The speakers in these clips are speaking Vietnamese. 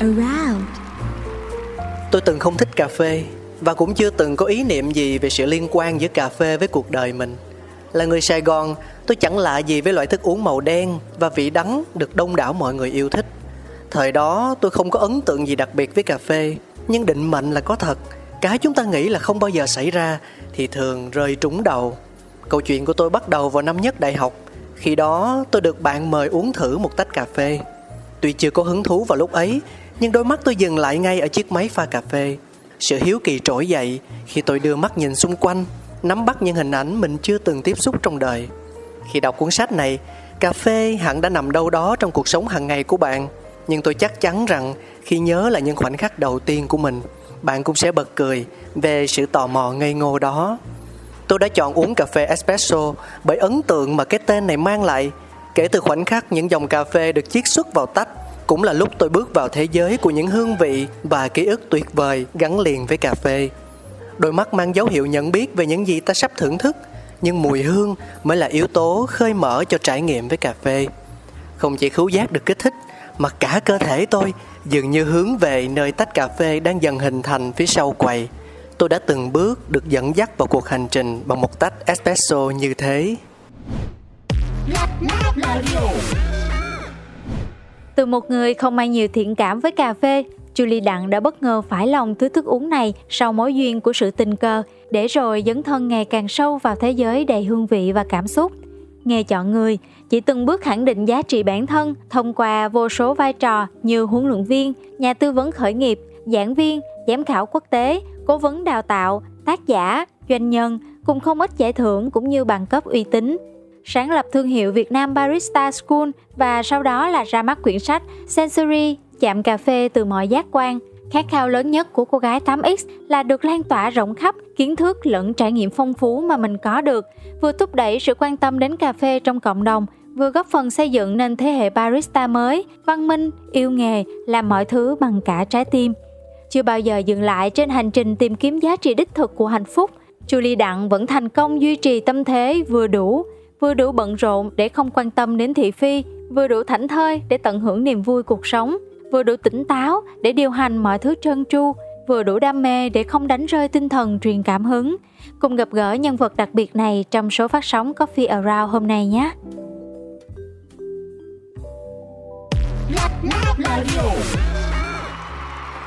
around. Tôi từng không thích cà phê và cũng chưa từng có ý niệm gì về sự liên quan giữa cà phê với cuộc đời mình. Là người Sài Gòn, tôi chẳng lạ gì với loại thức uống màu đen và vị đắng được đông đảo mọi người yêu thích. Thời đó tôi không có ấn tượng gì đặc biệt với cà phê, nhưng định mệnh là có thật. Cái chúng ta nghĩ là không bao giờ xảy ra thì thường rơi trúng đầu. Câu chuyện của tôi bắt đầu vào năm nhất đại học. Khi đó tôi được bạn mời uống thử một tách cà phê. Tuy chưa có hứng thú vào lúc ấy, nhưng đôi mắt tôi dừng lại ngay ở chiếc máy pha cà phê. Sự hiếu kỳ trỗi dậy khi tôi đưa mắt nhìn xung quanh, nắm bắt những hình ảnh mình chưa từng tiếp xúc trong đời. Khi đọc cuốn sách này, cà phê hẳn đã nằm đâu đó trong cuộc sống hàng ngày của bạn, nhưng tôi chắc chắn rằng khi nhớ là những khoảnh khắc đầu tiên của mình, bạn cũng sẽ bật cười về sự tò mò ngây ngô đó. Tôi đã chọn uống cà phê espresso bởi ấn tượng mà cái tên này mang lại. Kể từ khoảnh khắc những dòng cà phê được chiết xuất vào tách, cũng là lúc tôi bước vào thế giới của những hương vị và ký ức tuyệt vời gắn liền với cà phê. Đôi mắt mang dấu hiệu nhận biết về những gì ta sắp thưởng thức, nhưng mùi hương mới là yếu tố khơi mở cho trải nghiệm với cà phê. Không chỉ khứu giác được kích thích, mà cả cơ thể tôi dường như hướng về nơi tách cà phê đang dần hình thành phía sau quầy. Tôi đã từng bước được dẫn dắt vào cuộc hành trình bằng một tách espresso như thế. Từ một người không mang nhiều thiện cảm với cà phê, Julie Đặng đã bất ngờ phải lòng thứ thức uống này sau mối duyên của sự tình cờ, để rồi dấn thân ngày càng sâu vào thế giới đầy hương vị và cảm xúc. Nghề chọn người chỉ từng bước khẳng định giá trị bản thân thông qua vô số vai trò như huấn luyện viên, nhà tư vấn khởi nghiệp, giảng viên, giám khảo quốc tế, cố vấn đào tạo, tác giả, doanh nhân, cùng không ít giải thưởng cũng như bằng cấp uy tín. Sáng lập thương hiệu Việt Nam Barista School và sau đó là ra mắt quyển sách Sensory, chạm cà phê từ mọi giác quan. Khát khao lớn nhất của cô gái 8X là được lan tỏa rộng khắp kiến thức lẫn trải nghiệm phong phú mà mình có được, vừa thúc đẩy sự quan tâm đến cà phê trong cộng đồng, vừa góp phần xây dựng nên thế hệ barista mới, văn minh, yêu nghề, làm mọi thứ bằng cả trái tim. Chưa bao giờ dừng lại trên hành trình tìm kiếm giá trị đích thực của hạnh phúc, Julie Đặng vẫn thành công duy trì tâm thế vừa đủ, vừa đủ bận rộn để không quan tâm đến thị phi, vừa đủ thảnh thơi để tận hưởng niềm vui cuộc sống, vừa đủ tỉnh táo để điều hành mọi thứ trơn tru, vừa đủ đam mê để không đánh rơi tinh thần truyền cảm hứng. Cùng gặp gỡ nhân vật đặc biệt này trong số phát sóng Coffee Around hôm nay nhé.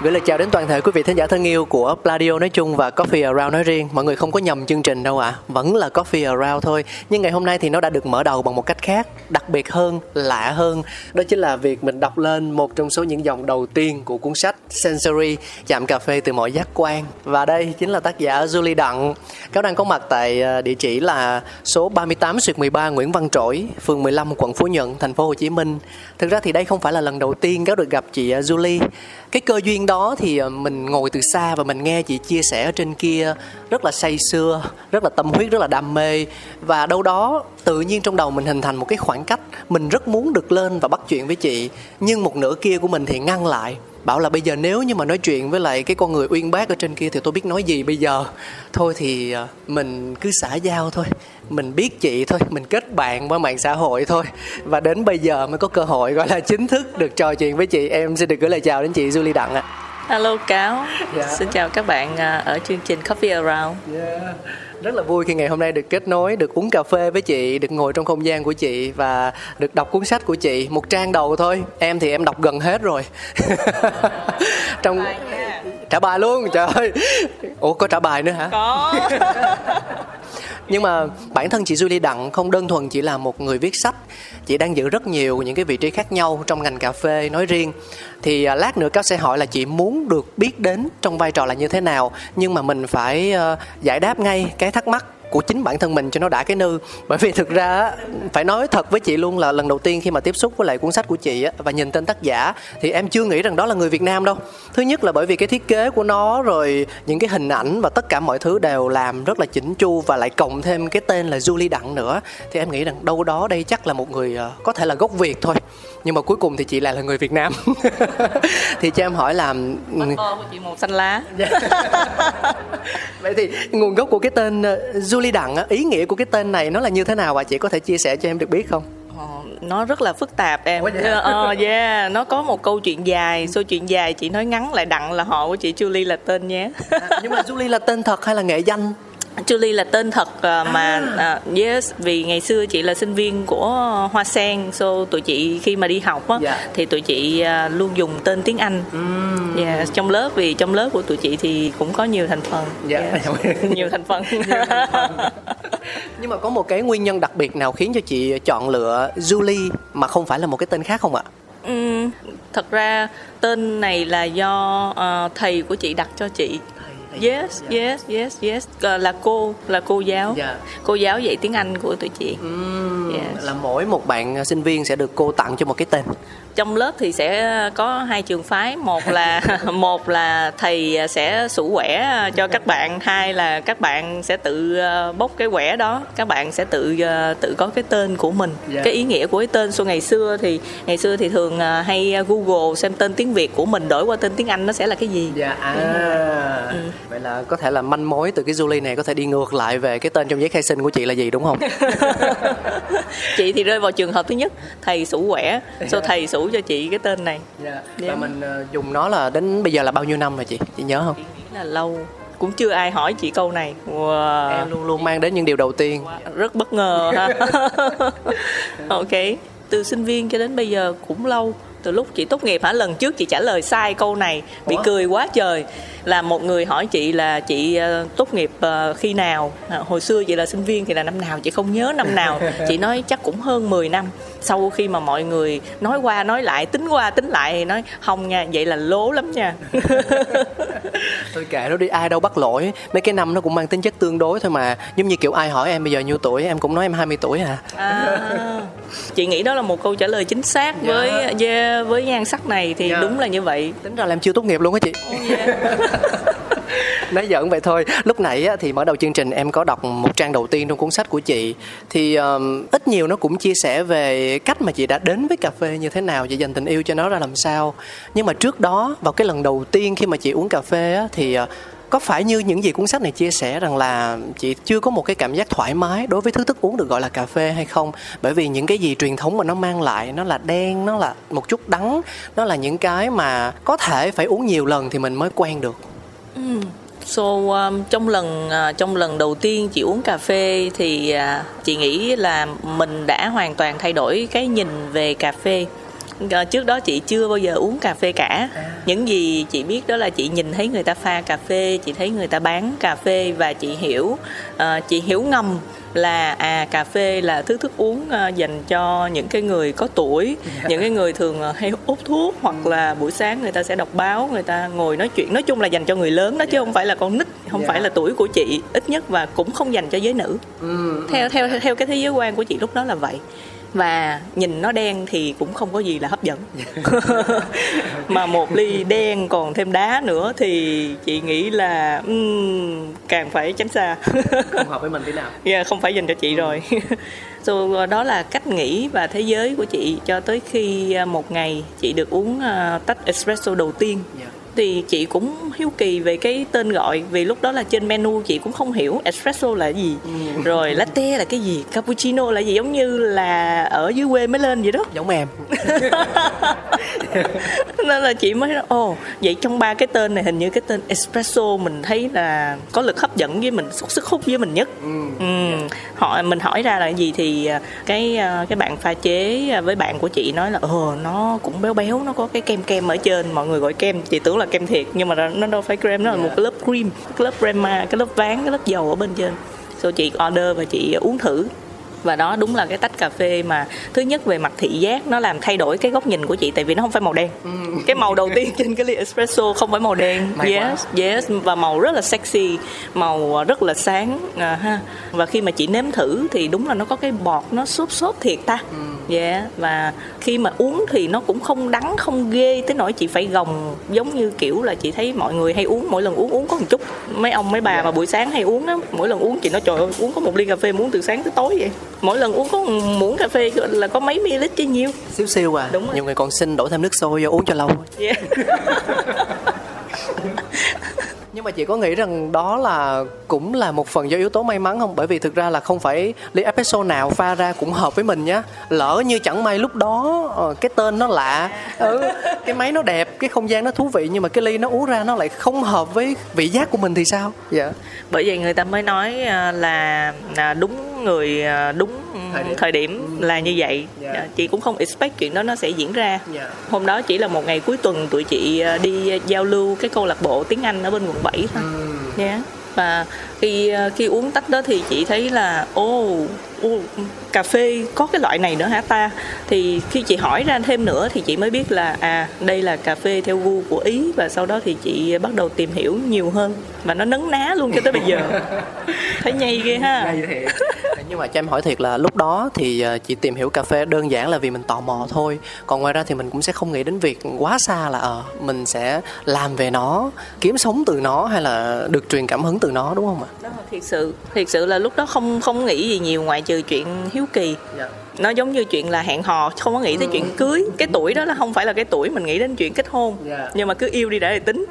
Gửi lời chào đến toàn thể quý vị thính giả thân yêu của Pladio nói chung và Coffee Around nói riêng. Mọi người không có nhầm chương trình đâu ạ. À. Vẫn là Coffee Around thôi. Nhưng ngày hôm nay thì nó đã được mở đầu bằng một cách khác, đặc biệt hơn, lạ hơn. Đó chính là việc mình đọc lên một trong số những dòng đầu tiên của cuốn sách Sensory, chạm cà phê từ mọi giác quan. Và đây chính là tác giả Julie Đặng. Cáo đang có mặt tại ờ, địa chỉ là số 38 13 Nguyễn Văn Trỗi, phường 15 quận Phú Nhuận, thành phố Hồ Chí Minh. Thực ra thì đây không phải là lần đầu tiên cáo được gặp chị ờ, Julie. Cái cơ duyên đó thì ờ, mình ngồi từ xa và mình nghe chị chia sẻ ở trên kia rất là say sưa, rất là tâm huyết, rất là đam mê. Và đâu đó tự nhiên trong đầu mình hình thành một cái khoảng cách, mình rất muốn được lên và bắt chuyện với chị. Nhưng một nửa kia của mình thì ngăn lại, bảo là bây giờ nếu như mà nói chuyện với lại cái con người uyên bác ở trên kia thì tôi biết nói gì bây giờ. Thôi thì ờ, mình cứ xã giao thôi, mình biết chị thôi, mình kết bạn qua mạng xã hội thôi. Và đến bây giờ mới có cơ hội gọi là chính thức được trò chuyện với chị. Em xin được gửi lời chào đến chị Julie Đặng ạ. Hello Cáo. Dạ. Xin chào các bạn à, ở chương trình Coffee Around. Yeah. Rất là vui khi ngày hôm nay được kết nối, được uống cà phê với chị, được ngồi trong không gian của chị và được đọc cuốn sách của chị. Một trang đầu thôi, em thì em đọc gần hết rồi. trong trả bài luôn, trời ơi. Ủa có trả bài nữa hả? Có. nhưng mà bản thân chị Julie Đặng không đơn thuần chỉ là một người viết sách chị đang giữ rất nhiều những cái vị trí khác nhau trong ngành cà phê nói riêng. Thì à, lát nữa các sẽ hỏi là chị muốn được biết đến trong vai trò là như thế nào nhưng mà mình phải ờ, giải đáp ngay cái thắc mắc của chính bản thân mình cho nó đã cái nư. Bởi vì thực ra phải nói thật với chị luôn là lần đầu tiên khi mà tiếp xúc với lại cuốn sách của chị và nhìn tên tác giả thì em chưa nghĩ rằng đó là người Việt Nam đâu. Thứ nhất là bởi vì cái thiết kế của nó rồi những cái hình ảnh và tất cả mọi thứ đều làm rất là chỉnh chu và lại cộng thêm cái tên là Julie Đặng nữa, thì em nghĩ rằng đâu đó đây chắc là một người ờ, có thể là gốc Việt thôi nhưng mà cuối cùng thì chị lại là người Việt Nam thì cho em hỏi là Cô của chị màu xanh lá. vậy thì nguồn gốc của cái tên ờ, Julie Đặng ý nghĩa của cái tên này nó là như thế nào và chị có thể chia sẻ cho em được biết không Ờ, nó rất là phức tạp em. Vậy hả? Ờ yeah, nó có một câu chuyện dài, câu chuyện dài chị nói ngắn lại đặng là họ của chị Julie là tên nhé. à, nhưng mà Julie là tên thật hay là nghệ danh Julie là tên thật à, mà à, yes vì ngày xưa chị là sinh viên của Hoa Sen so tụi chị khi mà đi học á Dạ. thì tụi chị à, luôn dùng tên tiếng Anh. Yeah, trong lớp vì trong lớp của tụi chị thì cũng có nhiều thành phần. Dạ. Yeah. nhiều thành phần. nhưng mà có một cái nguyên nhân đặc biệt nào khiến cho chị chọn lựa Julie mà không phải là một cái tên khác không ạ Ừm, thật ra tên này là do ờ, thầy của chị đặt cho chị. Yes, yes, yes, yes. Ờ, là cô, là cô giáo. Dạ. Cô giáo dạy tiếng Anh của tụi chị. Ừm, Yes. là mỗi một bạn sinh viên sẽ được cô tặng cho một cái tên trong lớp thì sẽ có hai trường phái một là một là thầy sẽ sủ quẻ cho các bạn hai là các bạn sẽ tự ờ, bốc cái quẻ đó các bạn sẽ tự ờ, tự có cái tên của mình. Dạ. cái ý nghĩa của cái tên so ngày xưa thì ngày xưa thì thường ờ, hay google xem tên tiếng việt của mình đổi qua tên tiếng anh nó sẽ là cái gì. Dạ à. Vậy là có thể là manh mối từ cái Julie này có thể đi ngược lại về cái tên trong giấy khai sinh của chị là gì đúng không? Chị thì rơi vào trường hợp thứ nhất thầy sủ quẻ. So thầy sủ cho chị cái tên này. Dạ. Dạ. và mình ờ, dùng nó là đến bây giờ là bao nhiêu năm rồi chị? Chị nhớ không? Chị nghĩ là lâu. Cũng chưa ai hỏi chị câu này. Wow. em luôn luôn mang đến những điều đầu tiên. Rất bất ngờ ha. Ok. Từ sinh viên cho đến bây giờ cũng lâu. Từ lúc chị tốt nghiệp hả? Lần trước chị trả lời sai câu này. Bị Ủa? cười quá trời. Là một người hỏi chị là chị ờ, tốt nghiệp ờ, khi nào? À, hồi xưa chị là sinh viên thì là năm nào? Chị không nhớ năm nào. Chị nói chắc cũng hơn 10 năm sau khi mà mọi người nói qua nói lại tính qua tính lại thì nói không nha vậy là lố lắm nha. Thôi kệ nó đi ai đâu bắt lỗi. Mấy cái năm nó cũng mang tính chất tương đối thôi mà. Giống như kiểu ai hỏi em bây giờ nhiêu tuổi em cũng nói em 20 tuổi à. À, chị nghĩ đó là một câu trả lời chính xác Dạ. với yeah, với nhan sắc này thì Dạ. đúng là như vậy. Tính ra là em chưa tốt nghiệp luôn á chị nói giỡn vậy thôi. Lúc nãy á, thì mở đầu chương trình em có đọc một trang đầu tiên trong cuốn sách của chị. Thì um, ít nhiều nó cũng chia sẻ về cách mà chị đã đến với cà phê như thế nào chị dành tình yêu cho nó ra làm sao. Nhưng mà trước đó vào cái lần đầu tiên khi mà chị uống cà phê á, thì uh, có phải như những gì cuốn sách này chia sẻ rằng là chị chưa có một cái cảm giác thoải mái đối với thứ thức uống được gọi là cà phê hay không? Bởi vì những cái gì truyền thống mà nó mang lại nó là đen nó là một chút đắng nó là những cái mà có thể phải uống nhiều lần thì mình mới quen được. So um, trong lần uh, trong lần đầu tiên chị uống cà phê thì uh, chị nghĩ là mình đã hoàn toàn thay đổi cái nhìn về cà phê. Ờ, trước đó chị chưa bao giờ uống cà phê cả. Những gì chị biết đó là chị nhìn thấy người ta pha cà phê, chị thấy người ta bán cà phê và chị hiểu ờ, chị hiểu ngầm là à cà phê là thứ thức uống ờ, dành cho những cái người có tuổi, những cái người thường hay hút thuốc hoặc là buổi sáng người ta sẽ đọc báo, người ta ngồi nói chuyện, nói chung là dành cho người lớn đó chứ không phải là con nít, không Dạ. phải là tuổi của chị ít nhất và cũng không dành cho giới nữ. Theo theo theo cái thế giới quan của chị lúc đó là vậy và nhìn nó đen thì cũng không có gì là hấp dẫn. Mà một ly đen còn thêm đá nữa thì chị nghĩ là ừm, càng phải tránh xa. Không hợp với mình thế nào. Yeah, không phải dành cho chị rồi. So, đó là cách nghĩ và thế giới của chị cho tới khi à, một ngày chị được uống à, tách espresso đầu tiên. Dạ. Thì chị cũng hiếu kỳ về cái tên gọi vì lúc đó là trên menu chị cũng không hiểu espresso là gì. Ừ. rồi latte là cái gì cappuccino là gì giống như là ở dưới quê mới lên vậy đó. Giống em. Nên là chị mới nói ồ vậy trong ba cái tên này hình như cái tên espresso mình thấy là có lực hấp dẫn với mình sức sức hút với mình nhất. Ừ. họ mình hỏi ra là gì thì à, cái à, cái bạn pha chế à, với bạn của chị nói là ờ nó cũng béo béo nó có cái kem kem ở trên mọi người gọi kem. Chị tưởng là kem thiệt nhưng mà nó đâu phải kem nó là một cái lớp cream cái lớp crema cái lớp ván cái lớp dầu ở bên trên. So chị order và chị uống thử và đó đúng là cái tách cà phê mà thứ nhất về mặt thị giác nó làm thay đổi cái góc nhìn của chị tại vì nó không phải màu đen. Cái màu đầu tiên trên cái ly espresso không phải màu đen. May quá. yes yes và màu rất là sexy màu rất là sáng à, ha. Và khi mà chị nếm thử thì đúng là nó có cái bọt nó xốp xốp thiệt ta. Yeah và khi mà uống thì nó cũng không đắng không ghê tới nỗi chị phải gồng giống như kiểu là chị thấy mọi người hay uống mỗi lần uống uống có một chút. Mấy ông mấy bà mà buổi sáng hay uống đó mỗi lần uống chị nói trời ơi uống có một ly cà phê mà uống từ sáng tới tối vậy mỗi lần uống có muỗng cà phê là có mấy ml chứ nhiêu xíu xiu à Đúng rồi. nhiều người còn xin đổ thêm nước sôi vô uống cho lâu yeah. nhưng mà chị có nghĩ rằng đó là cũng là một phần do yếu tố may mắn không? Bởi vì thực ra là không phải ly espresso nào pha ra cũng hợp với mình nhá. Lỡ như chẳng may lúc đó ờ, cái tên nó lạ ừ, cái máy nó đẹp cái không gian nó thú vị nhưng mà cái ly nó uống ra nó lại không hợp với vị giác của mình thì sao? Dạ. Bởi vậy người ta mới nói à, là đúng người à, đúng Thời điểm. thời điểm là như vậy. Dạ. À, chị cũng không expect chuyện đó nó sẽ diễn ra. Dạ. hôm đó chỉ là một ngày cuối tuần tụi chị đi giao lưu cái câu lạc bộ tiếng Anh ở bên quận 7 thôi yeah. và khi à, khi uống tách đó thì chị thấy là ô ô, cà phê có cái loại này nữa hả ta? Thì khi chị hỏi ra thêm nữa thì chị mới biết là à đây là cà phê theo gu của ý và sau đó thì chị bắt đầu tìm hiểu nhiều hơn. Và nó nấn ná luôn cho tới bây giờ. Thấy nhây ghê ha nhưng mà cho em hỏi thiệt là lúc đó thì ờ, chị tìm hiểu cà phê đơn giản là vì mình tò mò thôi. Còn ngoài ra thì mình cũng sẽ không nghĩ đến việc quá xa là ờ mình sẽ làm về nó kiếm sống từ nó hay là được truyền cảm hứng từ nó đúng không ạ? Đó thiệt sự thiệt sự là lúc đó không không nghĩ gì nhiều ngoại trừ chuyện hiếu kỳ. Dạ. Nó giống như chuyện là hẹn hò không có nghĩ tới chuyện cưới. Cái tuổi đó là không phải là cái tuổi mình nghĩ đến chuyện kết hôn. Dạ. nhưng mà cứ yêu đi để tính.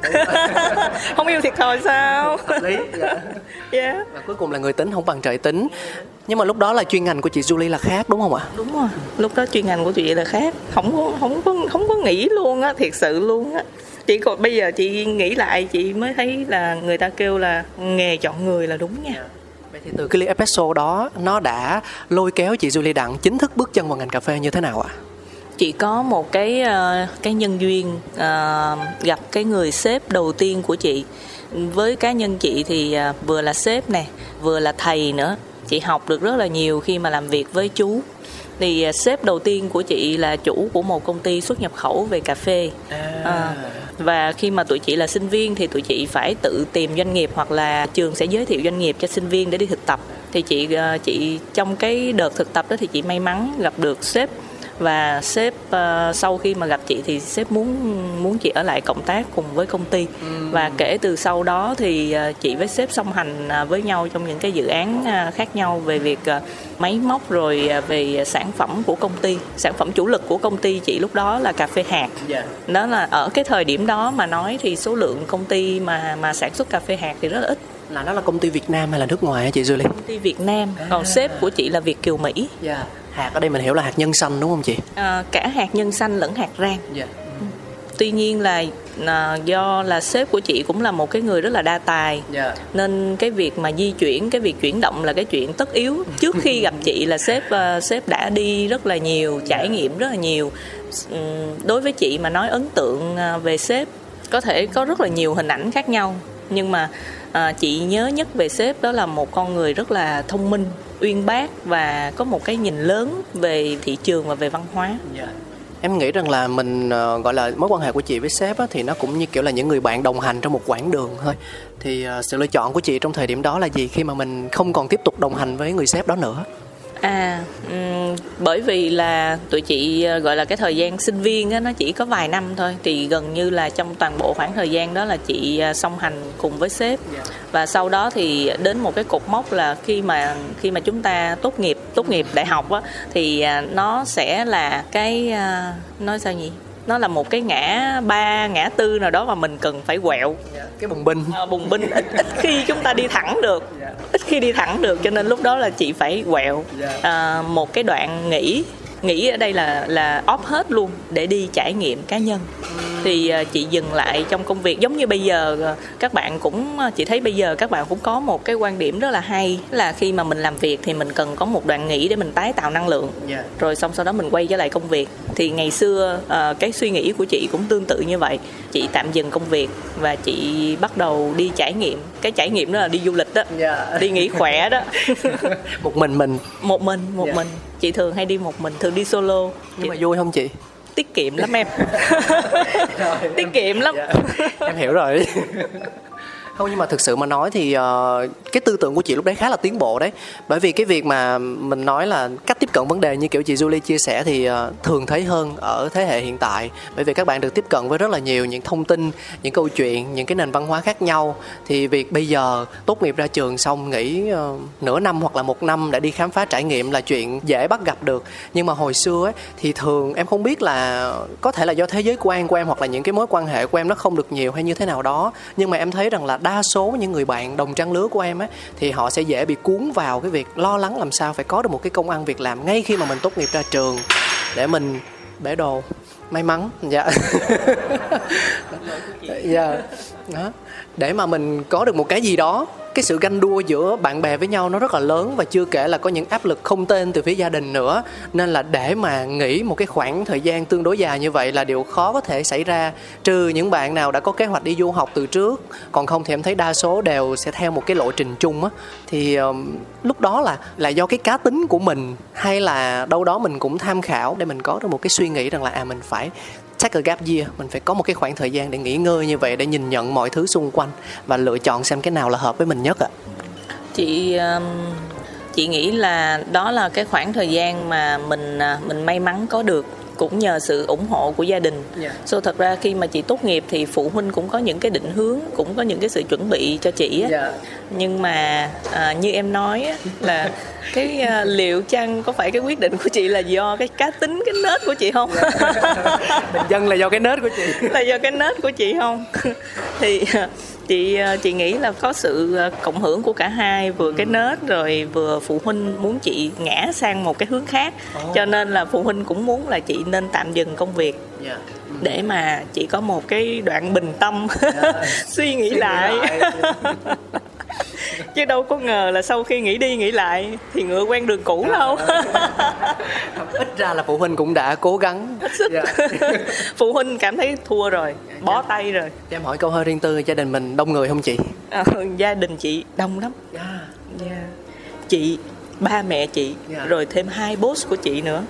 Không yêu thiệt thòi sao? Lý dạ. yeah. và cuối cùng là người tính không bằng trời tính. Nhưng mà lúc đó là chuyên ngành của chị Julie là khác đúng không ạ? Đúng rồi. Lúc đó chuyên ngành của chị là khác. Không có không có không có nghĩ luôn á thiệt sự luôn á. Chỉ còn bây giờ chị nghĩ lại chị mới thấy là người ta kêu là nghề chọn người là đúng nha vậy thì từ cái ly espresso đó nó đã lôi kéo chị Julie Đặng chính thức bước chân vào ngành cà phê như thế nào ạ? Chị có một cái ờ, cái nhân duyên ờ, gặp cái người sếp đầu tiên của chị. Với cá nhân chị thì ờ, vừa là sếp nè vừa là thầy nữa. Chị học được rất là nhiều khi mà làm việc với chú thì ờ, sếp đầu tiên của chị là chủ của một công ty xuất nhập khẩu về cà phê. À, và khi mà tụi chị là sinh viên thì tụi chị phải tự tìm doanh nghiệp hoặc là trường sẽ giới thiệu doanh nghiệp cho sinh viên để đi thực tập. Thì chị ờ, chị trong cái đợt thực tập đó thì chị may mắn gặp được sếp và sếp ờ, sau khi mà gặp chị thì sếp muốn muốn chị ở lại cộng tác cùng với công ty. Và kể từ sau đó thì ờ, chị với sếp song hành ờ, với nhau trong những cái dự án ờ, khác nhau về việc ờ, máy móc rồi ờ, về sản phẩm của công ty. Sản phẩm chủ lực của công ty chị lúc đó là cà phê hạt. Dạ. Đó là ở cái thời điểm đó mà nói thì số lượng công ty mà mà sản xuất cà phê hạt thì rất là ít. Là nó là công ty Việt Nam hay là nước ngoài hả chị Julie? Công ty Việt Nam. Còn sếp của chị là Việt kiều Mỹ. Dạ hạt ở đây mình hiểu là hạt nhân xanh đúng không chị? À, cả hạt nhân xanh lẫn hạt rang. Dạ. Tuy nhiên là à, do là sếp của chị cũng là một cái người rất là đa tài. Dạ. Nên cái việc mà di chuyển cái việc chuyển động là cái chuyện tất yếu. Trước khi gặp chị là sếp ờ, sếp đã đi rất là nhiều trải nghiệm rất là nhiều. Ừm, đối với chị mà nói ấn tượng về sếp có thể có rất là nhiều hình ảnh khác nhau. Nhưng mà ờ, chị nhớ nhất về sếp đó là một con người rất là thông minh uyên bác và có một cái nhìn lớn về thị trường và về văn hóa yeah Em nghĩ rằng là mình ờ, gọi là mối quan hệ của chị với sếp á, thì nó cũng như kiểu là những người bạn đồng hành trong một quãng đường thôi. Thì ờ, sự lựa chọn của chị trong thời điểm đó là gì khi mà mình không còn tiếp tục đồng hành với người sếp đó nữa? À, um, bởi vì là tụi chị ờ, gọi là cái thời gian sinh viên á, nó chỉ có vài năm thôi. Thì gần như là trong toàn bộ khoảng thời gian đó là chị ờ, song hành cùng với sếp. Và sau đó thì đến một cái cột mốc là khi mà khi mà chúng ta tốt nghiệp tốt nghiệp đại học á thì à, nó sẽ là cái uh, nói sao nhỉ? Nó là một cái ngã ba ngã tư nào đó mà mình cần phải quẹo. Cái bùng binh. À, bùng binh. Ít, ít khi chúng ta đi thẳng được. Ít khi đi thẳng được cho nên lúc đó là chị phải quẹo. À, một cái đoạn nghỉ nghĩ ở đây là là off hết luôn để đi trải nghiệm cá nhân. Thì à, chị dừng lại trong công việc. Giống như bây giờ à, các bạn cũng à, chị thấy bây giờ các bạn cũng có một cái quan điểm rất là hay là khi mà mình làm việc thì mình cần có một đoạn nghỉ để mình tái tạo năng lượng. Dạ. rồi xong sau đó mình quay trở lại công việc. Thì ngày xưa cái suy nghĩ của chị cũng tương tự như vậy. Chị tạm dừng công việc và chị bắt đầu đi trải nghiệm. Cái trải nghiệm đó là đi du lịch đó. Dạ. đi nghỉ khỏe đó. Một mình mình. Một mình một Dạ. mình chị thường hay đi một mình thường đi solo. Nhưng mà Chị- vui không chị? Tiết kiệm lắm em. Tiết kiệm lắm. Dạ. em hiểu rồi không nhưng mà thực sự mà nói thì uh, cái tư tưởng của chị lúc đấy khá là tiến bộ đấy. Bởi vì cái việc mà mình nói là cách tiếp cận vấn đề như kiểu chị Julie chia sẻ thì uh, thường thấy hơn ở thế hệ hiện tại. Bởi vì các bạn được tiếp cận với rất là nhiều những thông tin những câu chuyện những cái nền văn hóa khác nhau. Thì việc bây giờ tốt nghiệp ra trường xong nghỉ uh, nửa năm hoặc là một năm để đi khám phá trải nghiệm là chuyện dễ bắt gặp được. Nhưng mà hồi xưa ấy, thì thường em không biết là có thể là do thế giới quan của em hoặc là những cái mối quan hệ của em nó không được nhiều hay như thế nào đó. Nhưng mà em thấy rằng là đa số những người bạn đồng trang lứa của em á, thì họ sẽ dễ bị cuốn vào cái việc lo lắng làm sao phải có được một cái công ăn việc làm ngay khi mà mình tốt nghiệp ra trường. Để mình bể đồ, may mắn dạ. Dạ đó. Để mà mình có được một cái gì đó cái sự ganh đua giữa bạn bè với nhau nó rất là lớn và chưa kể là có những áp lực không tên từ phía gia đình nữa. Nên là để mà nghỉ một cái khoảng thời gian tương đối dài như vậy là điều khó có thể xảy ra. Trừ những bạn nào đã có kế hoạch đi du học từ trước còn không thì em thấy đa số đều sẽ theo một cái lộ trình chung á. Thì um, lúc đó là là do cái cá tính của mình hay là đâu đó mình cũng tham khảo để mình có được một cái suy nghĩ rằng là à mình phải take a gap year mình phải có một cái khoảng thời gian để nghỉ ngơi như vậy để nhìn nhận mọi thứ xung quanh và lựa chọn xem cái nào là hợp với mình nhất ạ. Chị um, chị nghĩ là đó là cái khoảng thời gian mà mình à, mình may mắn có được cũng nhờ sự ủng hộ của gia đình. Dạ. So thật ra khi mà chị tốt nghiệp thì phụ huynh cũng có những cái định hướng, cũng có những cái sự chuẩn bị cho chị á. Dạ. Nhưng mà à, như em nói á, là cái à, liệu chăng có phải cái quyết định của chị là do cái cá tính cái nết của chị không? bình dân là do cái nết của chị là do cái nết của chị không thì à, chị à, chị nghĩ là có sự à, cộng hưởng của cả hai vừa cái nết rồi vừa phụ huynh muốn chị ngã sang một cái hướng khác. Cho nên là phụ huynh cũng muốn là chị nên tạm dừng công việc dạ. để mà chị có một cái đoạn bình tâm suy nghĩ lại chứ đâu có ngờ là sau khi nghĩ đi nghĩ lại thì ngựa quen đường cũ đâu. ít ra là phụ huynh cũng đã cố gắng. Dạ. phụ huynh cảm thấy thua rồi bó tay rồi. Cho em hỏi câu hơi riêng tư gia đình mình đông người không chị? Ờ, gia đình chị đông lắm. Dạ. chị ba mẹ chị Dạ. rồi thêm hai boss của chị nữa.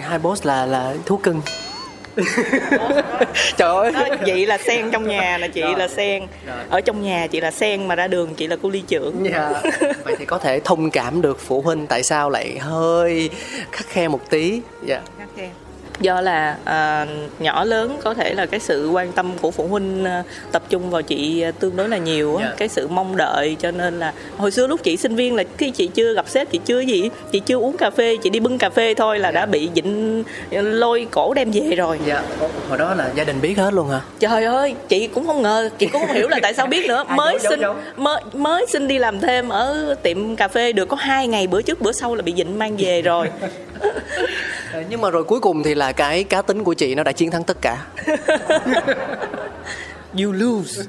Hai boss là là thú cưng trời ơi Đó, chị là sen trong nhà là chị Rồi. là sen Rồi. ở trong nhà chị là sen mà ra đường chị là cô ly trưởng Dạ. vậy thì có thể thông cảm được phụ huynh tại sao lại hơi khắc khe một tí dạ do là à, nhỏ lớn có thể là cái sự quan tâm của phụ huynh à, tập trung vào chị à, tương đối là nhiều á. Dạ. cái sự mong đợi cho nên là hồi xưa lúc chị sinh viên là khi chị chưa gặp sếp chị chưa gì chị chưa uống cà phê chị đi bưng cà phê thôi là đã bị dịnh lôi cổ đem về rồi. Dạ hồi đó là gia đình biết hết luôn hả? Trời ơi chị cũng không ngờ chị cũng không hiểu là tại sao biết nữa. À, mới giấu, xin giấu. mới mới xin đi làm thêm ở tiệm cà phê được có hai ngày bữa trước bữa sau là bị dịnh mang về rồi nhưng mà rồi cuối cùng thì là cái cá tính của chị nó đã chiến thắng tất cả. You lose.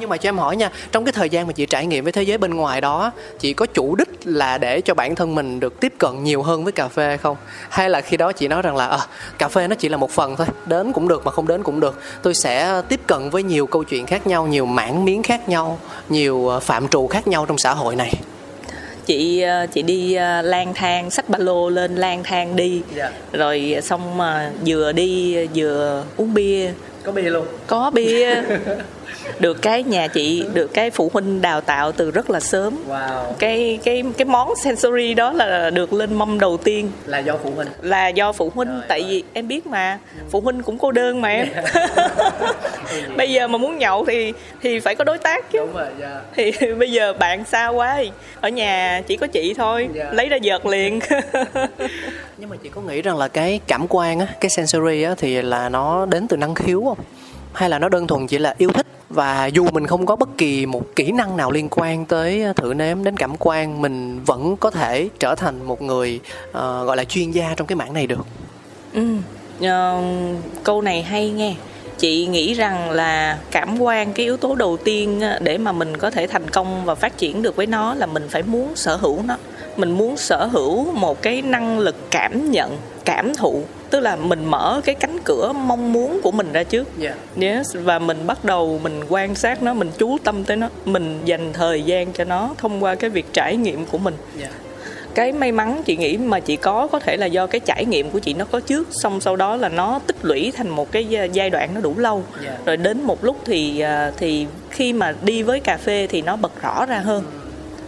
Nhưng mà cho em hỏi nha trong cái thời gian mà chị trải nghiệm với thế giới bên ngoài đó chị có chủ đích là để cho bản thân mình được tiếp cận nhiều hơn với cà phê không? Hay là khi đó chị nói rằng là à, cà phê nó chỉ là một phần thôi đến cũng được mà không đến cũng được. Tôi sẽ tiếp cận với nhiều câu chuyện khác nhau nhiều mảng miếng khác nhau nhiều ờ, phạm trù khác nhau trong xã hội này chị ờ, chị đi ờ, lang thang xách ba lô lên lang thang đi. Dạ. rồi xong mà vừa đi vừa uống bia. Có bia luôn. Có bia được cái nhà chị được cái phụ huynh đào tạo từ rất là sớm. Wow. Cái cái cái món sensory đó là được lên mâm đầu tiên. Là do phụ huynh. Là do phụ huynh tại vì em biết mà phụ huynh cũng cô đơn mà em. Bây giờ mà muốn nhậu thì thì phải có đối tác chứ. Đúng rồi dạ. Thì bây giờ bạn xa quá ở nhà chỉ có chị thôi Dạ. lấy ra giật liền. Nhưng mà chị có nghĩ rằng là cái cảm quan á cái sensory á thì là nó đến từ năng khiếu không hay là nó đơn thuần chỉ là yêu thích? Và dù mình không có bất kỳ một kỹ năng nào liên quan tới ờ, thử nếm đến cảm quan mình vẫn có thể trở thành một người uh, gọi là chuyên gia trong cái mảng này được. Ừ. uh, câu này hay nghe. Chị nghĩ rằng là cảm quan cái yếu tố đầu tiên để mà mình có thể thành công và phát triển được với nó là mình phải muốn sở hữu nó. Mình muốn sở hữu một cái năng lực cảm nhận cảm thụ tức là mình mở cái cánh cửa mong muốn của mình ra trước dạ Yes, và mình bắt đầu mình quan sát nó, mình chú tâm tới nó, mình dành thời gian cho nó thông qua cái việc trải nghiệm của mình. dạ Cái may mắn chị nghĩ mà chị có có thể là do cái trải nghiệm của chị nó có trước, xong sau đó là nó tích lũy thành một cái gia- giai đoạn nó đủ lâu. Dạ. Rồi đến một lúc thì à, thì khi mà đi với cà phê thì nó bật rõ ra hơn.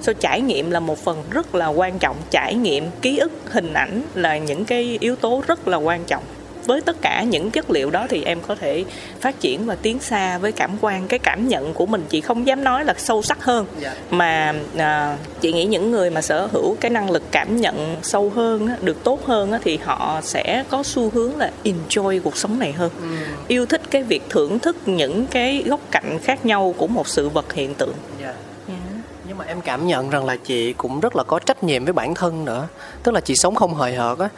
So trải nghiệm là một phần rất là quan trọng, trải nghiệm, ký ức, hình ảnh là những cái yếu tố rất là quan trọng. Với tất cả những chất liệu đó thì em có thể phát triển và tiến xa với cảm quan. Cái cảm nhận của mình chị không dám nói là sâu sắc hơn. Dạ. mà à, chị nghĩ những người mà sở hữu cái năng lực cảm nhận sâu hơn được tốt hơn thì họ sẽ có xu hướng là enjoy cuộc sống này hơn. Yêu thích cái việc thưởng thức những cái góc cạnh khác nhau của một sự vật hiện tượng. Dạ nhưng mà em cảm nhận rằng là chị cũng rất là có trách nhiệm với bản thân nữa. Tức là chị sống không hời hợt á.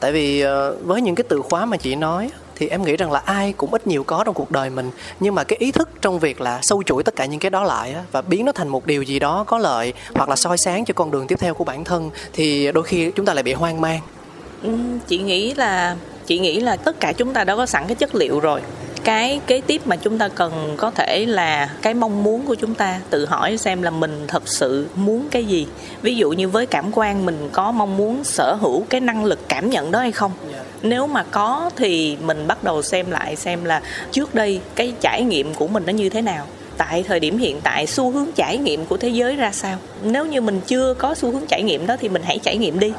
Tại vì ờ, với những cái từ khóa mà chị nói thì em nghĩ rằng là ai cũng ít nhiều có trong cuộc đời mình. Nhưng mà cái ý thức trong việc là sâu chuỗi tất cả những cái đó lại á, và biến nó thành một điều gì đó có lợi hoặc là soi sáng cho con đường tiếp theo của bản thân thì đôi khi chúng ta lại bị hoang mang. Ừ, chị nghĩ là chị nghĩ là tất cả chúng ta đã có sẵn cái chất liệu rồi cái kế tiếp mà chúng ta cần có thể là cái mong muốn của chúng ta tự hỏi xem là mình thật sự muốn cái gì. Ví dụ như với cảm quan mình có mong muốn sở hữu cái năng lực cảm nhận đó hay không? Nếu mà có thì mình bắt đầu xem lại xem là trước đây cái trải nghiệm của mình nó như thế nào tại thời điểm hiện tại xu hướng trải nghiệm của thế giới ra sao? Nếu như mình chưa có xu hướng trải nghiệm đó thì mình hãy trải nghiệm đi.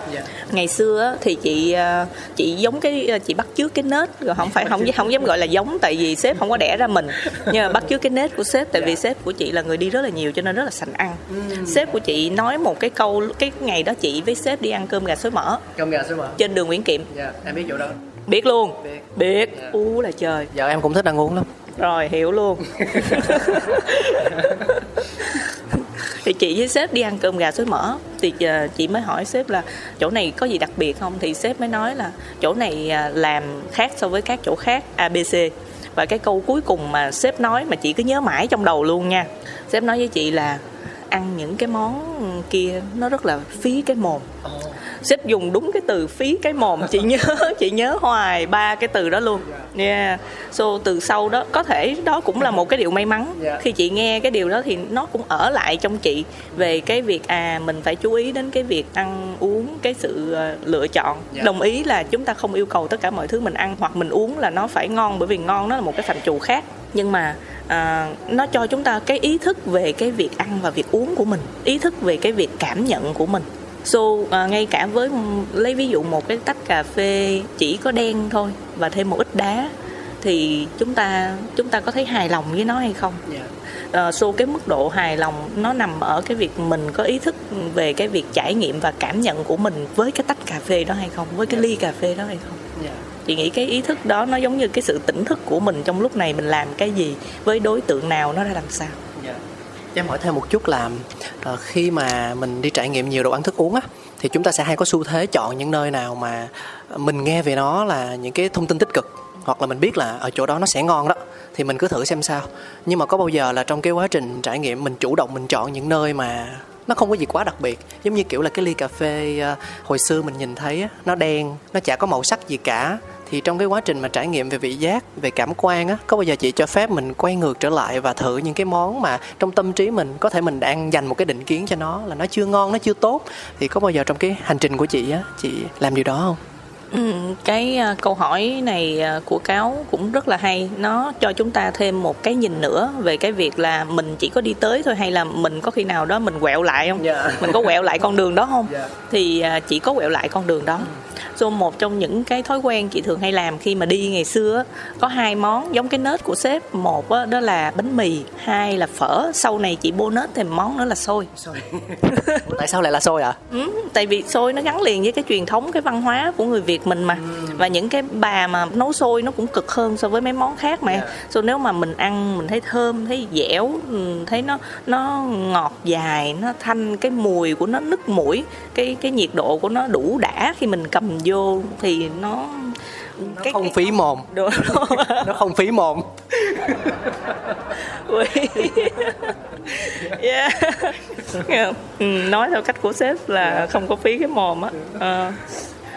Ngày xưa á, thì chị ờ, chị giống cái ờ, chị bắt chước cái nết rồi không phải không không dám gọi là giống tại vì sếp không có đẻ ra mình. Nhưng mà bắt chước cái nết của sếp tại vì sếp của chị là người đi rất là nhiều cho nên rất là sành ăn. Sếp của chị nói một cái câu cái ngày đó chị với sếp đi ăn cơm gà xối mỡ. Cơm gà xối mỡ. Trên đường Nguyễn Kiệm. Dạ em biết chỗ đó. Biết luôn. Biết. biết. Dạ. u là trời. Giờ em cũng thích ăn uống lắm rồi hiểu luôn. Thì chị với sếp đi ăn cơm gà xối mỡ thì ờ, chị mới hỏi sếp là chỗ này có gì đặc biệt không? Thì sếp mới nói là chỗ này à, làm khác so với các chỗ khác abc và cái câu cuối cùng mà sếp nói mà chị cứ nhớ mãi trong đầu luôn nha. Sếp nói với chị là ăn những cái món kia nó rất là phí cái mồm sếp dùng đúng cái từ phí cái mồm chị nhớ chị nhớ hoài ba cái từ đó luôn yeah. so từ sau đó có thể đó cũng là một cái điều may mắn Dạ. khi chị nghe cái điều đó thì nó cũng ở lại trong chị về cái việc à mình phải chú ý đến cái việc ăn uống cái sự ờ, lựa chọn Dạ. đồng ý là chúng ta không yêu cầu tất cả mọi thứ mình ăn hoặc mình uống là nó phải ngon bởi vì ngon nó là một cái phạm trù khác nhưng mà à, nó cho chúng ta cái ý thức về cái việc ăn và việc uống của mình ý thức về cái việc cảm nhận của mình so à, ngay cả với lấy ví dụ một cái tách cà phê chỉ có đen thôi và thêm một ít đá thì chúng ta chúng ta có thấy hài lòng với nó hay không? Dạ. Uh, so cái mức độ hài lòng nó nằm ở cái việc mình có ý thức về cái việc trải nghiệm và cảm nhận của mình với cái tách cà phê đó hay không? Với cái ly cà phê đó hay không? Dạ. Chị nghĩ cái ý thức đó nó giống như cái sự tỉnh thức của mình trong lúc này mình làm cái gì với đối tượng nào nó ra làm sao? Dạ em hỏi thêm một chút là uh, khi mà mình đi trải nghiệm nhiều đồ ăn thức uống á thì chúng ta sẽ hay có xu thế chọn những nơi nào mà mình nghe về nó là những cái thông tin tích cực hoặc là mình biết là ở chỗ đó nó sẽ ngon đó thì mình cứ thử xem sao. Nhưng mà có bao giờ là trong cái quá trình trải nghiệm mình chủ động mình chọn những nơi mà nó không có gì quá đặc biệt giống như kiểu là cái ly cà phê ờ, hồi xưa mình nhìn thấy á, nó đen nó chả có màu sắc gì cả thì trong cái quá trình mà trải nghiệm về vị giác về cảm quan á có bao giờ chị cho phép mình quay ngược trở lại và thử những cái món mà trong tâm trí mình có thể mình đang dành một cái định kiến cho nó là nó chưa ngon nó chưa tốt? Thì có bao giờ trong cái hành trình của chị á chị làm điều đó không? Ừ, cái uh, câu hỏi này uh, của cáo cũng rất là hay. Nó cho chúng ta thêm một cái nhìn nữa về cái việc là mình chỉ có đi tới thôi hay là mình có khi nào đó mình quẹo lại không? Dạ. mình có quẹo lại con đường đó không? Dạ. thì uh, chỉ có quẹo lại con đường đó so một trong những cái thói quen chị thường hay làm khi mà đi ngày xưa có hai món giống cái nết của sếp. Một á, đó là bánh mì hai là phở. Sau này chị bô nết thêm món nữa là xôi. Tại sao lại là xôi ạ? Ừ, tại vì xôi nó gắn liền với cái truyền thống cái văn hóa của người Việt mình mà. Và những cái bà mà nấu xôi nó cũng cực hơn so với mấy món khác mà. Dạ. so nếu mà mình ăn mình thấy thơm thấy dẻo ừ, thấy nó nó ngọt dài nó thanh cái mùi của nó nức mũi cái cái nhiệt độ của nó đủ đã khi mình cầm vô thì nó nó không phí mồm. Đúng. nó không phí mồm. Yeah. ừ, nói theo cách của sếp là không có phí cái mồm á. Ờ.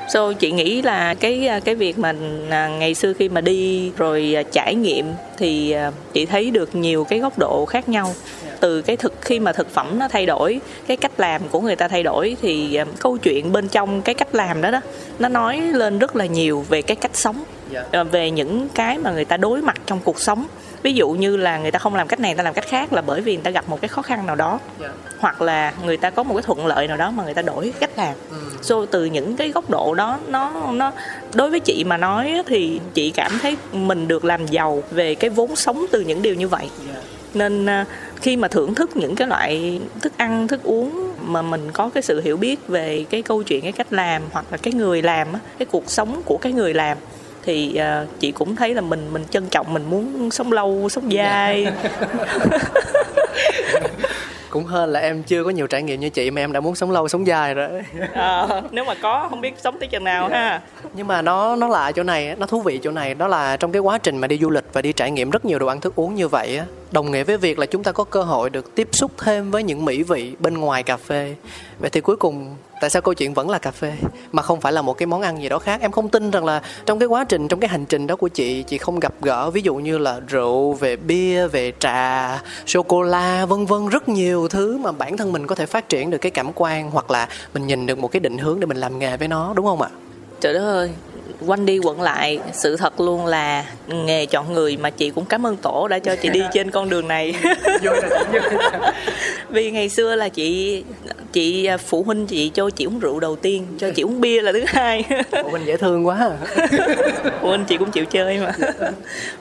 So chị nghĩ là cái cái việc mà à, ngày xưa khi mà đi rồi à, trải nghiệm thì à, chị thấy được nhiều cái góc độ khác nhau từ cái thực khi mà thực phẩm nó thay đổi cái cách làm của người ta thay đổi thì à, câu chuyện bên trong cái cách làm đó đó nó nói lên rất là nhiều về cái cách sống Dạ. à, về những cái mà người ta đối mặt trong cuộc sống ví dụ như là người ta không làm cách này người ta làm cách khác là bởi vì người ta gặp một cái khó khăn nào đó Dạ. hoặc là người ta có một cái thuận lợi nào đó mà người ta đổi cách làm Ừ. so từ những cái góc độ đó nó nó đối với chị mà nói thì chị cảm thấy mình được làm giàu về cái vốn sống từ những điều như vậy Dạ. Nên à, khi mà thưởng thức những cái loại thức ăn thức uống mà mình có cái sự hiểu biết về cái câu chuyện cái cách làm hoặc là cái người làm cái cuộc sống của cái người làm thì à, chị cũng thấy là mình mình trân trọng mình muốn sống lâu sống dài cũng hơn là em chưa có nhiều trải nghiệm như chị mà em đã muốn sống lâu sống dài rồi. Ờ, nếu mà có không biết sống tới chừng nào ha. Nhưng mà nó nó lạ chỗ này nó thú vị chỗ này. Đó là trong cái quá trình mà đi du lịch và đi trải nghiệm rất nhiều đồ ăn thức uống như vậy á đồng nghĩa với việc là chúng ta có cơ hội được tiếp xúc thêm với những mỹ vị bên ngoài cà phê. Vậy thì cuối cùng tại sao câu chuyện vẫn là cà phê, mà không phải là một cái món ăn gì đó khác? Em không tin rằng là trong cái quá trình, trong cái hành trình đó của chị chị không gặp gỡ, ví dụ như là rượu, về bia, về trà sô cô la vân vân, rất nhiều thứ mà bản thân mình có thể phát triển được cái cảm quan hoặc là mình nhìn được một cái định hướng để mình làm nghề với nó, đúng không ạ? Trời đất ơi quanh đi quẩn lại sự thật luôn là nghề chọn người mà chị cũng cảm ơn tổ đã cho chị đi trên con đường này. Vì ngày xưa là chị chị à, phụ huynh chị cho chị uống rượu đầu tiên cho chị uống bia là thứ hai. Ủa, mình dễ thương quá. Phụ huynh chị cũng chịu chơi mà.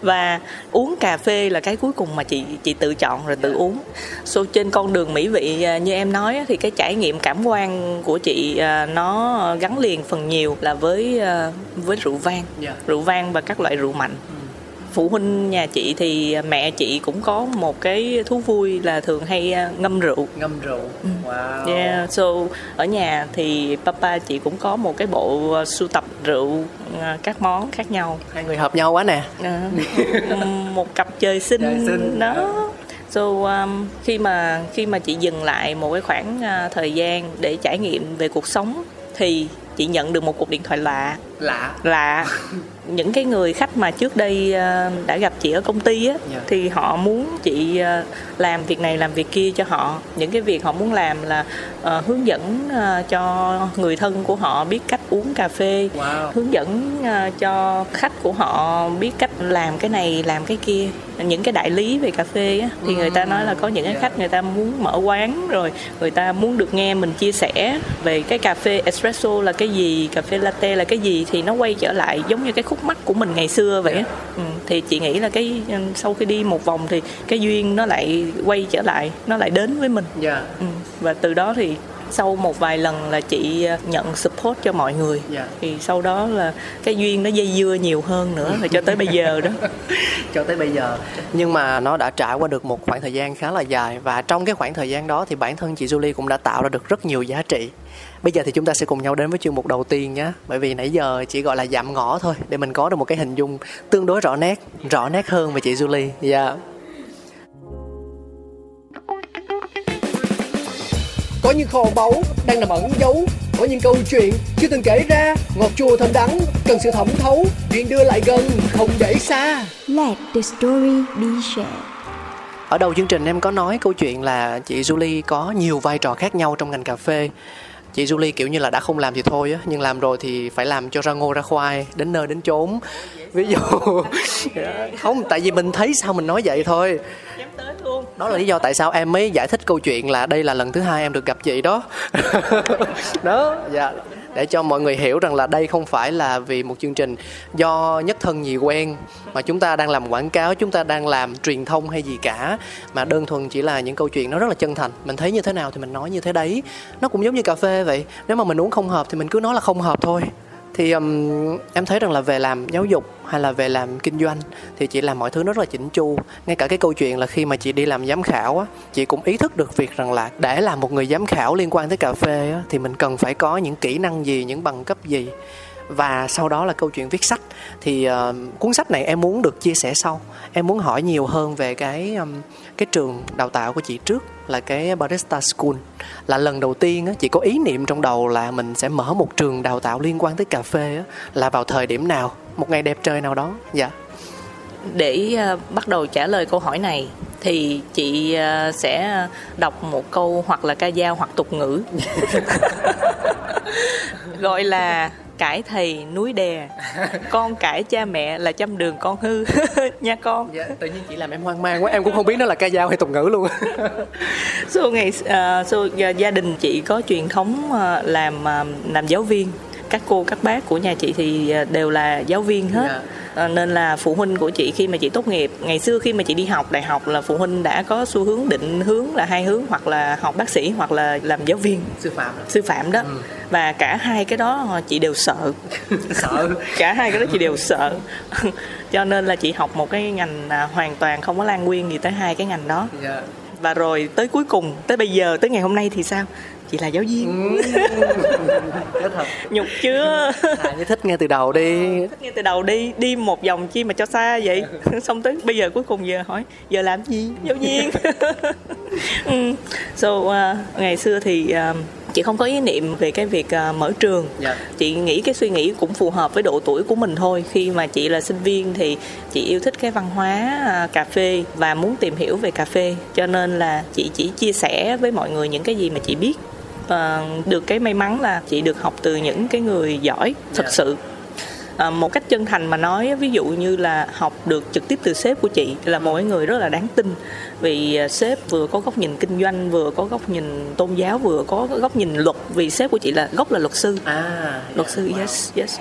Và uống cà phê là cái cuối cùng mà chị chị tự chọn rồi tự uống. So trên con đường mỹ vị à, như em nói thì cái trải nghiệm cảm quan của chị à, nó gắn liền phần nhiều là với à, với rượu vang. Dạ. rượu vang và các loại rượu mạnh. Phụ huynh nhà chị thì mẹ chị cũng có một cái thú vui là thường hay à, ngâm rượu. Ngâm rượu. Wow. Yeah, so ở nhà thì papa chị cũng có một cái bộ uh, sưu tập rượu uh, các món khác nhau. hai người hợp nhau quá nè. Ờ, một cặp trời sinh, Trời sinh. đó. So um, khi mà khi mà chị dừng lại một cái khoảng uh, thời gian để trải nghiệm về cuộc sống thì chị nhận được một cuộc điện thoại lạ. Lạ. Là những cái người khách mà trước đây ờ, đã gặp chị ở công ty á Dạ. thì họ muốn chị ờ, làm việc này làm việc kia cho họ. Những cái việc họ muốn làm là ờ, hướng dẫn ờ, cho người thân của họ biết cách uống cà phê. Wow. hướng dẫn ờ, cho khách của họ biết cách làm cái này làm cái kia những cái đại lý về cà phê á. Thì người ta nói là có những cái khách người ta muốn mở quán rồi người ta muốn được nghe mình chia sẻ về cái cà phê espresso là cái gì cà phê latte là cái gì thì nó quay trở lại giống như cái khúc mắc của mình ngày xưa vậy á. Ừ, thì chị nghĩ là cái ừ, sau khi đi một vòng thì cái duyên nó lại quay trở lại nó lại đến với mình. Ừ. và từ đó thì sau một vài lần là chị ờ, nhận support cho mọi người. Dạ. thì sau đó là cái duyên nó dây dưa nhiều hơn nữa rồi cho tới bây giờ đó. Cho tới bây giờ. Nhưng mà nó đã trải qua được một khoảng thời gian khá là dài và trong cái khoảng thời gian đó thì bản thân chị Julie cũng đã tạo ra được rất nhiều giá trị. Bây giờ thì chúng ta sẽ cùng nhau đến với chuyên mục đầu tiên nhé bởi vì nãy giờ chỉ gọi là dạm ngõ thôi để mình có được một cái hình dung tương đối rõ nét rõ nét hơn về chị Julie. Dạ Có những kho báu đang nằm ẩn giấu. Có những câu chuyện chưa từng kể ra. Ngọt chua thơm đắng cần sự thẩm thấu. Chuyện đưa lại gần không để xa. Let the story be shared. Ở đầu chương trình em có nói câu chuyện là chị Julie có nhiều vai trò khác nhau trong ngành cà phê. Chị Julie kiểu như là đã không làm thì thôi á nhưng làm rồi thì phải làm cho ra ngô ra khoai đến nơi đến chốn. Ví dụ không tại vì mình thấy sao mình nói vậy thôi đó là lý do tại sao em mới giải thích câu chuyện là đây là lần thứ hai em được gặp chị đó. Đó dạ. Để cho mọi người hiểu rằng là đây không phải là vì một chương trình do nhất thân nhì quen mà chúng ta đang làm quảng cáo chúng ta đang làm truyền thông hay gì cả mà đơn thuần chỉ là những câu chuyện nó rất là chân thành. Mình thấy như thế nào thì mình nói như thế đấy. Nó cũng giống như cà phê vậy nếu mà mình uống không hợp thì mình cứ nói là không hợp thôi thì um, em thấy rằng là về làm giáo dục hay là về làm kinh doanh thì chị làm mọi thứ rất là chỉnh chu. Ngay cả cái câu chuyện là khi mà chị đi làm giám khảo á chị cũng ý thức được việc rằng là để làm một người giám khảo liên quan tới cà phê á thì mình cần phải có những kỹ năng gì những bằng cấp gì. Và sau đó là câu chuyện viết sách. Thì uh, cuốn sách này em muốn được chia sẻ sau. Em muốn hỏi nhiều hơn về cái um, cái trường đào tạo của chị trước là cái barista school. Là lần đầu tiên á, chị có ý niệm trong đầu là mình sẽ mở một trường đào tạo liên quan tới cà phê á, là vào thời điểm nào một ngày đẹp trời nào đó. Dạ. Để uh, bắt đầu trả lời câu hỏi này thì chị uh, sẽ đọc một câu hoặc là ca dao hoặc tục ngữ. Gọi là cãi thầy núi đè con cãi cha mẹ là trăm đường con hư nha con. Dạ, tự nhiên chị làm em hoang mang quá em cũng không biết nó là ca dao hay tục ngữ luôn. So ngày uh, so uh, gia đình chị có truyền thống uh, làm uh, làm giáo viên. Các cô các bác của nhà chị thì đều là giáo viên hết. Yeah dạ. À, nên là phụ huynh của chị khi mà chị tốt nghiệp ngày xưa khi mà chị đi học đại học là phụ huynh đã có xu hướng định hướng là hai hướng hoặc là học bác sĩ hoặc là làm giáo viên. Sư phạm. Sư phạm đó. Ừ. và cả hai cái đó chị đều sợ. Sợ. Cả hai cái đó chị đều sợ. Cho nên là chị học một cái ngành à, hoàn toàn không có lan nguyên gì tới hai cái ngành đó. Yeah dạ. và rồi tới cuối cùng tới bây giờ tới ngày hôm nay thì sao chị là giáo viên. Ừ. nhục chưa? À, thích nghe từ đầu đi. Thích nghe từ đầu đi đi một vòng chi mà cho xa vậy. Xong tới bây giờ cuối cùng giờ hỏi giờ làm gì giáo viên? Ừ. so uh, ngày xưa thì uh, chị không có ý niệm về cái việc uh, mở trường. Yeah. Dạ. chị nghĩ cái suy nghĩ cũng phù hợp với độ tuổi của mình thôi. Khi mà chị là sinh viên thì chị yêu thích cái văn hóa uh, cà phê và muốn tìm hiểu về cà phê. Cho nên là chị chỉ chia sẻ với mọi người những cái gì mà chị biết và được cái may mắn là chị được học từ những cái người giỏi thật. Dạ. sự à, một cách chân thành mà nói ví dụ như là học được trực tiếp từ sếp của chị là một cái người rất là đáng tin vì à, sếp vừa có góc nhìn kinh doanh vừa có góc nhìn tôn giáo vừa có góc nhìn luật vì sếp của chị là gốc là luật sư à, luật yeah, sư wow. yes yes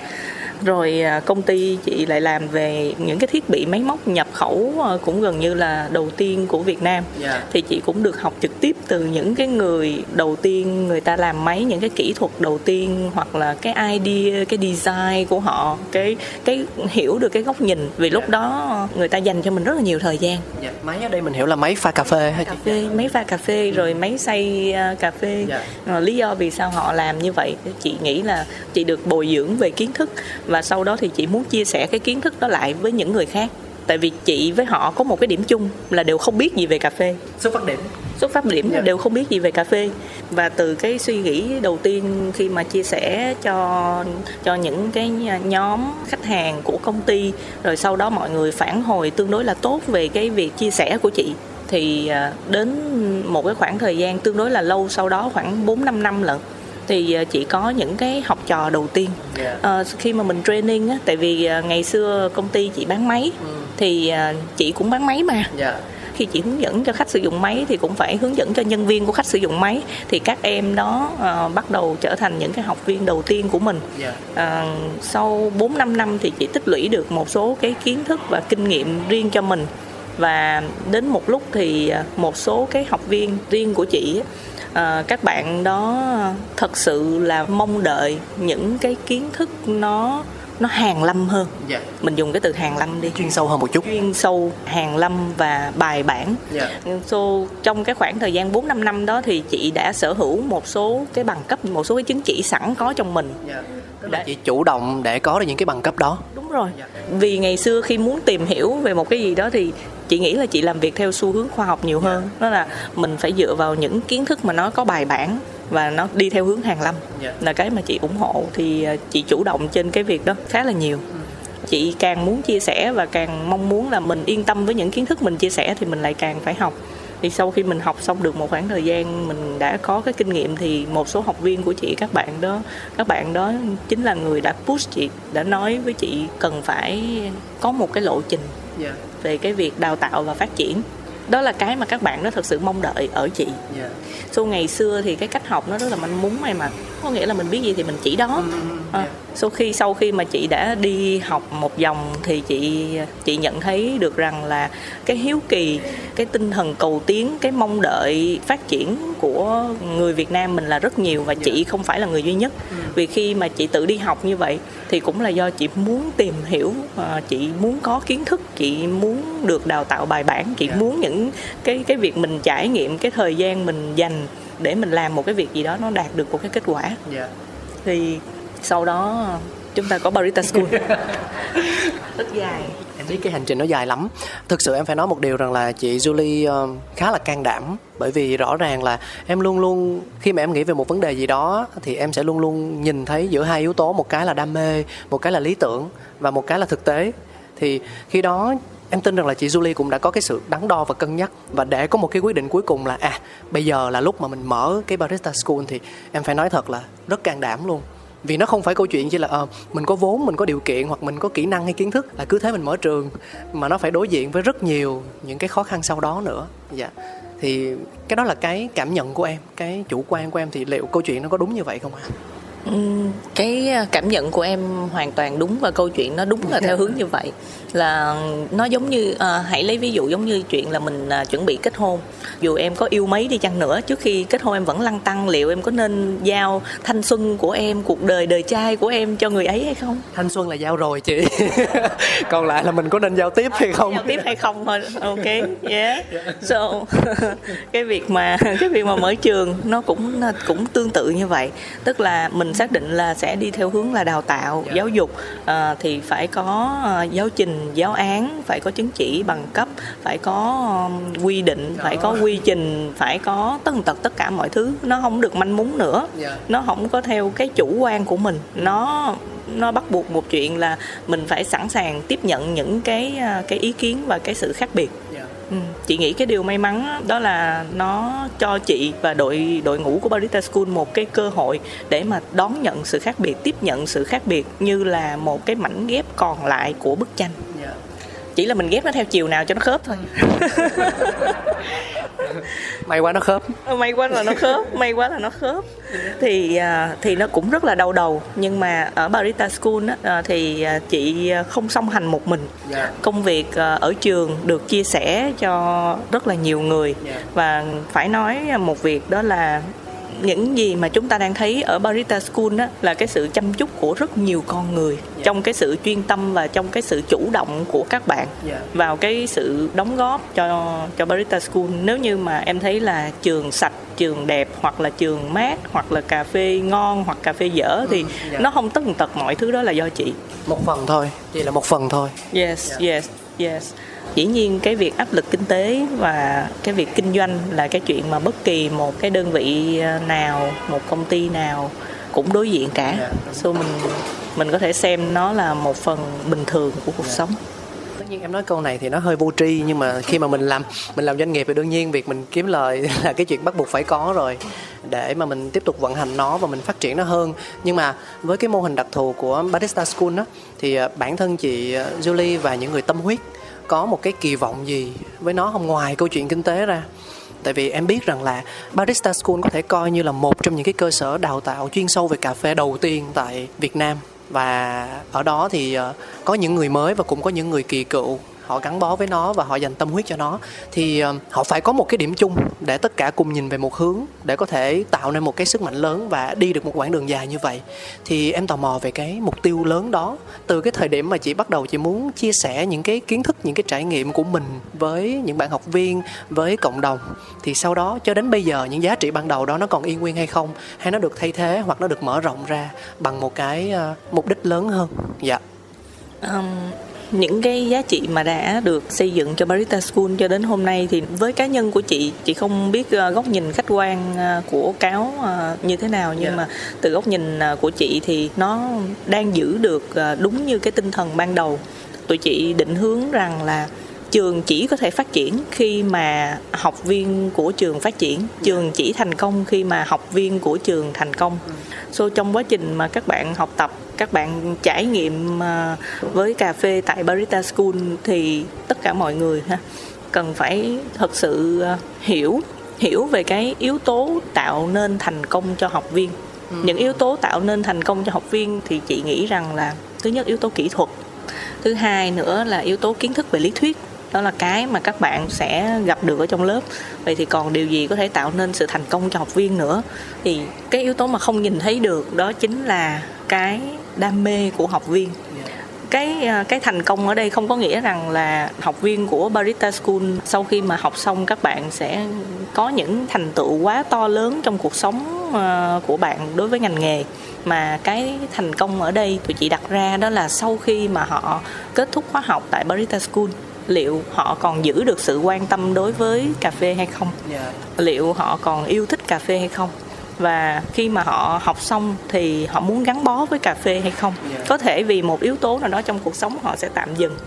rồi à, công ty chị lại làm về những cái thiết bị máy móc nhập khẩu à, cũng gần như là đầu tiên của Việt Nam yeah. Dạ. thì chị cũng được học trực tiếp từ những cái người đầu tiên người ta làm máy những cái kỹ thuật đầu tiên hoặc là cái idea cái design của họ cái cái hiểu được cái góc nhìn vì yeah. lúc dạ. đó người ta dành cho mình rất là nhiều thời gian yeah. Dạ, máy ở đây mình hiểu là máy pha cà phê hay cà phê máy pha cà phê ừ. rồi máy xay uh, cà phê yeah. lý do vì sao họ làm như vậy chị nghĩ là chị được bồi dưỡng về kiến thức và sau đó thì chị muốn chia sẻ cái kiến thức đó lại với những người khác tại vì chị với họ có một cái điểm chung là đều không biết gì về cà phê xuất phát điểm xuất phát điểm yeah. Dạ. đều không biết gì về cà phê và từ cái suy nghĩ đầu tiên khi mà chia sẻ cho cho những cái nhóm khách hàng của công ty rồi sau đó mọi người phản hồi tương đối là tốt về cái việc chia sẻ của chị thì à, đến một cái khoảng thời gian tương đối là lâu sau đó khoảng 4 5 năm lận thì ờ, chỉ có những cái học trò đầu tiên. Uh, khi mà mình training á tại vì uh, ngày xưa công ty chị bán máy mm. thì chị cũng bán máy mà. Yeah khi chị hướng dẫn cho khách sử dụng máy thì cũng phải hướng dẫn cho nhân viên của khách sử dụng máy thì các em đó uh, bắt đầu trở thành những cái học viên đầu tiên của mình. Yeah. uh, sau 4 5 năm thì chị tích lũy được một số cái kiến thức và kinh nghiệm riêng cho mình. Và đến một lúc thì một số cái học viên riêng của chị à, các bạn đó thật sự là mong đợi những cái kiến thức nó nó hàng lâm hơn yeah. Dạ. mình dùng cái từ hàng lâm đi chuyên sâu hơn một chút chuyên sâu hàng lâm và bài bản yeah. Dạ. so, trong cái khoảng thời gian 4 năm năm đó thì chị đã sở hữu một số cái bằng cấp một số cái chứng chỉ sẵn có trong mình yeah. Dạ. Tức là chị chủ động để có được những cái bằng cấp đó đúng rồi yeah. vì ngày xưa khi muốn tìm hiểu về một cái gì đó thì chị nghĩ là chị làm việc theo xu hướng khoa học nhiều hơn. Đó là mình phải dựa vào những kiến thức mà nó có bài bản và nó đi theo hướng hàng lâm. Yeah. là cái mà chị ủng hộ thì à, chị chủ động trên cái việc đó khá là nhiều. Ừ. chị càng muốn chia sẻ và càng mong muốn là mình yên tâm với những kiến thức mình chia sẻ thì mình lại càng phải học. Thì sau khi mình học xong được một khoảng thời gian mình đã có cái kinh nghiệm thì một số học viên của chị các bạn đó các bạn đó chính là người đã push chị đã nói với chị cần phải có một cái lộ trình yeah. về cái việc đào tạo và phát triển đó là cái mà các bạn đó thật sự mong đợi ở chị. Yeah. so ngày xưa thì cái cách học nó rất là manh mún em mà. Có nghĩa là mình biết gì thì mình chỉ đó. À, sau khi sau khi mà chị đã đi học một vòng thì chị chị nhận thấy được rằng là cái hiếu kỳ cái tinh thần cầu tiến cái mong đợi phát triển của người Việt Nam mình là rất nhiều và chị không phải là người duy nhất. Vì khi mà chị tự đi học như vậy thì cũng là do chị muốn tìm hiểu à, chị muốn có kiến thức chị muốn được đào tạo bài bản chị muốn những cái cái việc mình trải nghiệm cái thời gian mình dành để mình làm một cái việc gì đó nó đạt được một cái kết quả Yeah. thì sau đó chúng ta có barista school rất dài Em biết cái hành trình nó dài lắm. Thực sự em phải nói một điều rằng là chị Julie ờ, khá là can đảm bởi vì rõ ràng là em luôn luôn khi mà em nghĩ về một vấn đề gì đó thì em sẽ luôn luôn nhìn thấy giữa hai yếu tố một cái là đam mê, một cái là lý tưởng và một cái là thực tế. Thì khi đó em tin rằng là chị Julie cũng đã có cái sự đắn đo và cân nhắc và để có một cái quyết định cuối cùng là à bây giờ là lúc mà mình mở cái barista school thì em phải nói thật là rất can đảm luôn. Vì nó không phải câu chuyện chỉ là à, mình có vốn mình có điều kiện hoặc mình có kỹ năng hay kiến thức là cứ thế mình mở trường mà nó phải đối diện với rất nhiều những cái khó khăn sau đó nữa. Dạ. Thì cái đó là cái cảm nhận của em cái chủ quan của em thì liệu câu chuyện nó có đúng như vậy không ạ? Cái à, cảm nhận của em hoàn toàn đúng và câu chuyện nó đúng là theo hướng như vậy. Là nó giống như à, hãy lấy ví dụ giống như chuyện là mình à, chuẩn bị kết hôn. Dù em có yêu mấy đi chăng nữa trước khi kết hôn em vẫn lăn tăng liệu em có nên giao thanh xuân của em cuộc đời đời trai của em cho người ấy hay không? Thanh xuân là giao rồi chị. Còn lại là mình có nên giao tiếp hay không? Giao tiếp hay không thôi. Ok yeah. So cái việc mà cái việc mà mở trường nó cũng cũng tương tự như vậy. Tức là mình xác định là sẽ đi theo hướng là đào tạo giáo dục à, thì phải có à, giáo trình giáo án phải có chứng chỉ bằng cấp phải có quy định phải có quy trình phải có tất tật tất cả mọi thứ. Nó không được manh mún nữa. Dạ. nó không có theo cái chủ quan của mình. Nó nó bắt buộc một chuyện là mình phải sẵn sàng tiếp nhận những cái à, cái ý kiến và cái sự khác biệt. Dạ. Ừ, chị nghĩ cái điều may mắn đó là nó cho chị và đội đội ngũ của Barista School một cái cơ hội để mà đón nhận sự khác biệt, tiếp nhận sự khác biệt như là một cái mảnh ghép còn lại của bức tranh. Yeah chỉ là mình ghép nó theo chiều nào cho nó khớp thôi. may quá nó khớp may quá là nó khớp, may quá là nó khớp. Thì à, thì nó cũng rất là đau đầu nhưng mà ở Barista School á, à, thì à, chị không song hành một mình. Dạ. công việc ờ, ở trường được chia sẻ cho rất là nhiều người Yeah. và phải nói một việc đó là những gì mà chúng ta đang thấy ở Barista School đó là cái sự chăm chút của rất nhiều con người trong cái sự chuyên tâm và trong cái sự chủ động của các bạn Yeah. vào cái sự đóng góp cho cho Barista School nếu như mà em thấy là trường sạch trường đẹp hoặc là trường mát hoặc là cà phê ngon hoặc cà phê dở thì yeah. nó không tất tật mọi thứ đó là do chị một phần thôi chỉ là một phần thôi Yes, yes, yes. Dĩ nhiên cái việc áp lực kinh tế và cái việc kinh doanh là cái chuyện mà bất kỳ một cái đơn vị ờ, nào, một công ty nào cũng đối diện cả. Dạ, So mình mình có thể xem nó là một phần bình thường của cuộc sống. tất nhiên em nói câu này thì nó hơi vô tri nhưng mà khi mà mình làm mình làm doanh nghiệp thì đương nhiên việc mình kiếm lời là cái chuyện bắt buộc phải có rồi để mà mình tiếp tục vận hành nó và mình phát triển nó hơn nhưng mà với cái mô hình đặc thù của barista school đó thì ờ, bản thân chị ờ, Julie và những người tâm huyết có một cái kỳ vọng gì với nó không? Ngoài câu chuyện kinh tế ra, tại vì em biết rằng là barista school có thể coi như là một trong những cái cơ sở đào tạo chuyên sâu về cà phê đầu tiên tại Việt Nam. Và ở đó thì ờ, có những người mới và cũng có những người kỳ cựu họ gắn bó với nó và họ dành tâm huyết cho nó. Thì ờ, họ phải có một cái điểm chung để tất cả cùng nhìn về một hướng để có thể tạo nên một cái sức mạnh lớn và đi được một quãng đường dài như vậy. Thì em tò mò về cái mục tiêu lớn đó. Từ cái thời điểm mà chị bắt đầu chị muốn chia sẻ những cái kiến thức những cái trải nghiệm của mình với những bạn học viên với cộng đồng thì sau đó cho đến bây giờ những giá trị ban đầu đó nó còn yên nguyên hay không hay nó được thay thế hoặc nó được mở rộng ra bằng một cái ờ, mục đích lớn hơn? Dạ. Um, những cái giá trị mà đã được xây dựng cho Barista School cho đến hôm nay thì với cá nhân của chị chị không biết ờ, góc nhìn khách quan ờ, của cáo ờ, như thế nào. Nhưng Yeah. mà từ góc nhìn của chị thì nó đang giữ được đúng như cái tinh thần ban đầu. Tụi chị định hướng rằng là trường chỉ có thể phát triển khi mà học viên của trường phát triển. Trường chỉ thành công khi mà học viên của trường thành công. So trong quá trình mà các bạn học tập các bạn trải nghiệm à, với cà phê tại barista school thì tất cả mọi người ha cần phải thật sự à, hiểu hiểu về cái yếu tố tạo nên thành công cho học viên. Những yếu tố tạo nên thành công cho học viên thì chị nghĩ rằng là thứ nhất yếu tố kỹ thuật thứ hai nữa là yếu tố kiến thức về lý thuyết đó là cái mà các bạn sẽ gặp được ở trong lớp. Vậy thì còn điều gì có thể tạo nên sự thành công cho học viên nữa? Thì cái yếu tố mà không nhìn thấy được đó chính là cái đam mê của học viên. Cái à, cái thành công ở đây không có nghĩa rằng là học viên của Barista School sau khi mà học xong các bạn sẽ có những thành tựu quá to lớn trong cuộc sống à, của bạn đối với ngành nghề. Mà cái thành công ở đây tụi chị đặt ra đó là sau khi mà họ kết thúc khóa học tại Barista School liệu họ còn giữ được sự quan tâm đối với cà phê hay không? Liệu họ còn yêu thích cà phê hay không và khi mà họ học xong thì họ muốn gắn bó với cà phê hay không? Có thể vì một yếu tố nào đó trong cuộc sống họ sẽ tạm dừng.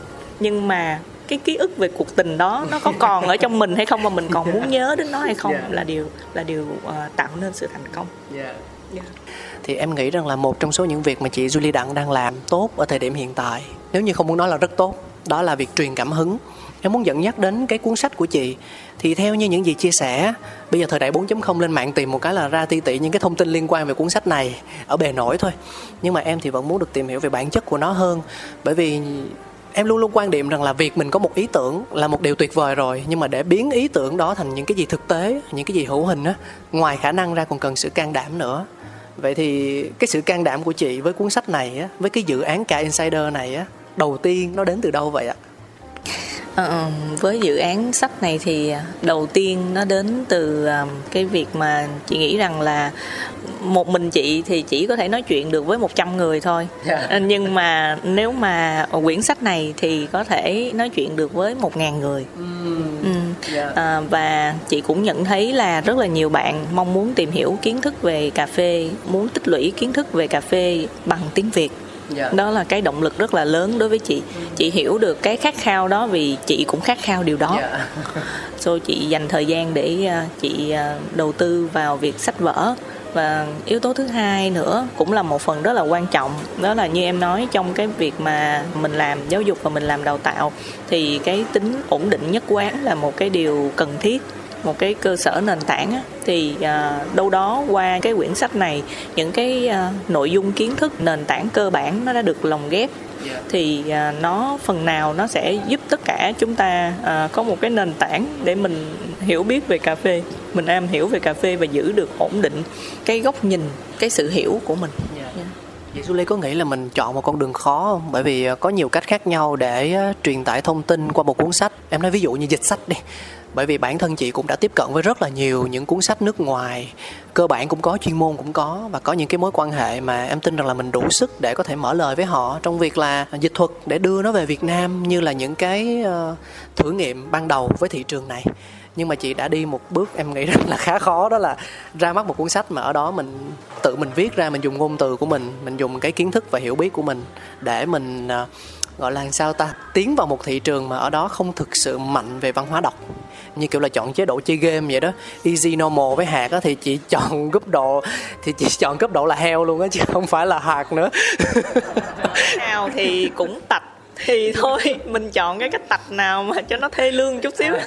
Nhưng mà cái ký ức về cuộc tình đó nó có còn ở trong mình hay không và mình còn muốn nhớ đến nó hay không là điều là điều uh, tạo nên sự thành công. Yeah. thì em nghĩ rằng là một trong số những việc mà chị Julie Đặng đang làm tốt ở thời điểm hiện tại nếu như không muốn nói là rất tốt đó là việc truyền cảm hứng em muốn dẫn nhắc đến cái cuốn sách của chị. Thì theo như những gì chia sẻ, bây giờ thời đại 4.0 lên mạng tìm một cái là ra ti tị những cái thông tin liên quan về cuốn sách này ở bề nổi thôi. Nhưng mà em thì vẫn muốn được tìm hiểu về bản chất của nó hơn. Bởi vì em luôn luôn quan điểm rằng là việc mình có một ý tưởng là một điều tuyệt vời rồi. Nhưng mà để biến ý tưởng đó thành những cái gì thực tế, những cái gì hữu hình á, ngoài khả năng ra còn cần sự can đảm nữa. Vậy thì cái sự can đảm của chị với cuốn sách này á, với cái dự án cả insider này á, đầu tiên nó đến từ đâu vậy ạ? Ờ, với dự án sách này thì đầu tiên nó đến từ cái việc mà chị nghĩ rằng là một mình chị thì chỉ có thể nói chuyện được với 100 người thôi yeah. Dạ. nhưng mà nếu mà quyển sách này thì có thể nói chuyện được với 1.000 người mm. Ừ. Yeah. À, và chị cũng nhận thấy là rất là nhiều bạn mong muốn tìm hiểu kiến thức về cà phê muốn tích lũy kiến thức về cà phê bằng tiếng việt yeah. Dạ. đó là cái động lực rất là lớn đối với chị chị hiểu được cái khát khao đó vì chị cũng khát khao điều đó yeah. Dạ. so chị dành thời gian để à, chị à, đầu tư vào việc sách vở và yếu tố thứ hai nữa cũng là một phần rất là quan trọng đó là như em nói trong cái việc mà mình làm giáo dục và mình làm đào tạo thì cái tính ổn định nhất quán là một cái điều cần thiết một cái cơ sở nền tảng á, thì à, đâu đó qua cái quyển sách này những cái à, nội dung kiến thức nền tảng cơ bản nó đã được lồng ghép thì à, nó phần nào nó sẽ giúp tất cả chúng ta à, có một cái nền tảng để mình hiểu biết về cà phê mình am hiểu về cà phê và giữ được ổn định cái góc nhìn cái sự hiểu của mình dạ. Vậy Julie có nghĩ là mình chọn một con đường khó không? Bởi vì à, có nhiều cách khác nhau để à, truyền tải thông tin qua một cuốn sách. Em nói ví dụ như dịch sách đi bởi vì bản thân chị cũng đã tiếp cận với rất là nhiều những cuốn sách nước ngoài. Cơ bản cũng có, chuyên môn cũng có. Và có những cái mối quan hệ mà em tin rằng là mình đủ sức để có thể mở lời với họ trong việc là dịch thuật để đưa nó về Việt Nam như là những cái ờ, thử nghiệm ban đầu với thị trường này. Nhưng mà chị đã đi một bước em nghĩ rất là khá khó, đó là ra mắt một cuốn sách mà ở đó mình tự mình viết ra, mình dùng ngôn từ của mình mình dùng cái kiến thức và hiểu biết của mình để mình ờ, gọi là sao ta? Tiến vào một thị trường mà ở đó không thực sự mạnh về văn hóa đọc. Như kiểu là chọn chế độ chơi game vậy đó. Easy, normal với hạt á thì chị chọn cấp độ thì chị chọn cấp độ là heo luôn á, chứ không phải là hạt nữa. Nào thì cũng tạch thì thôi mình chọn cái cách tập nào mà cho nó thê lương chút xíu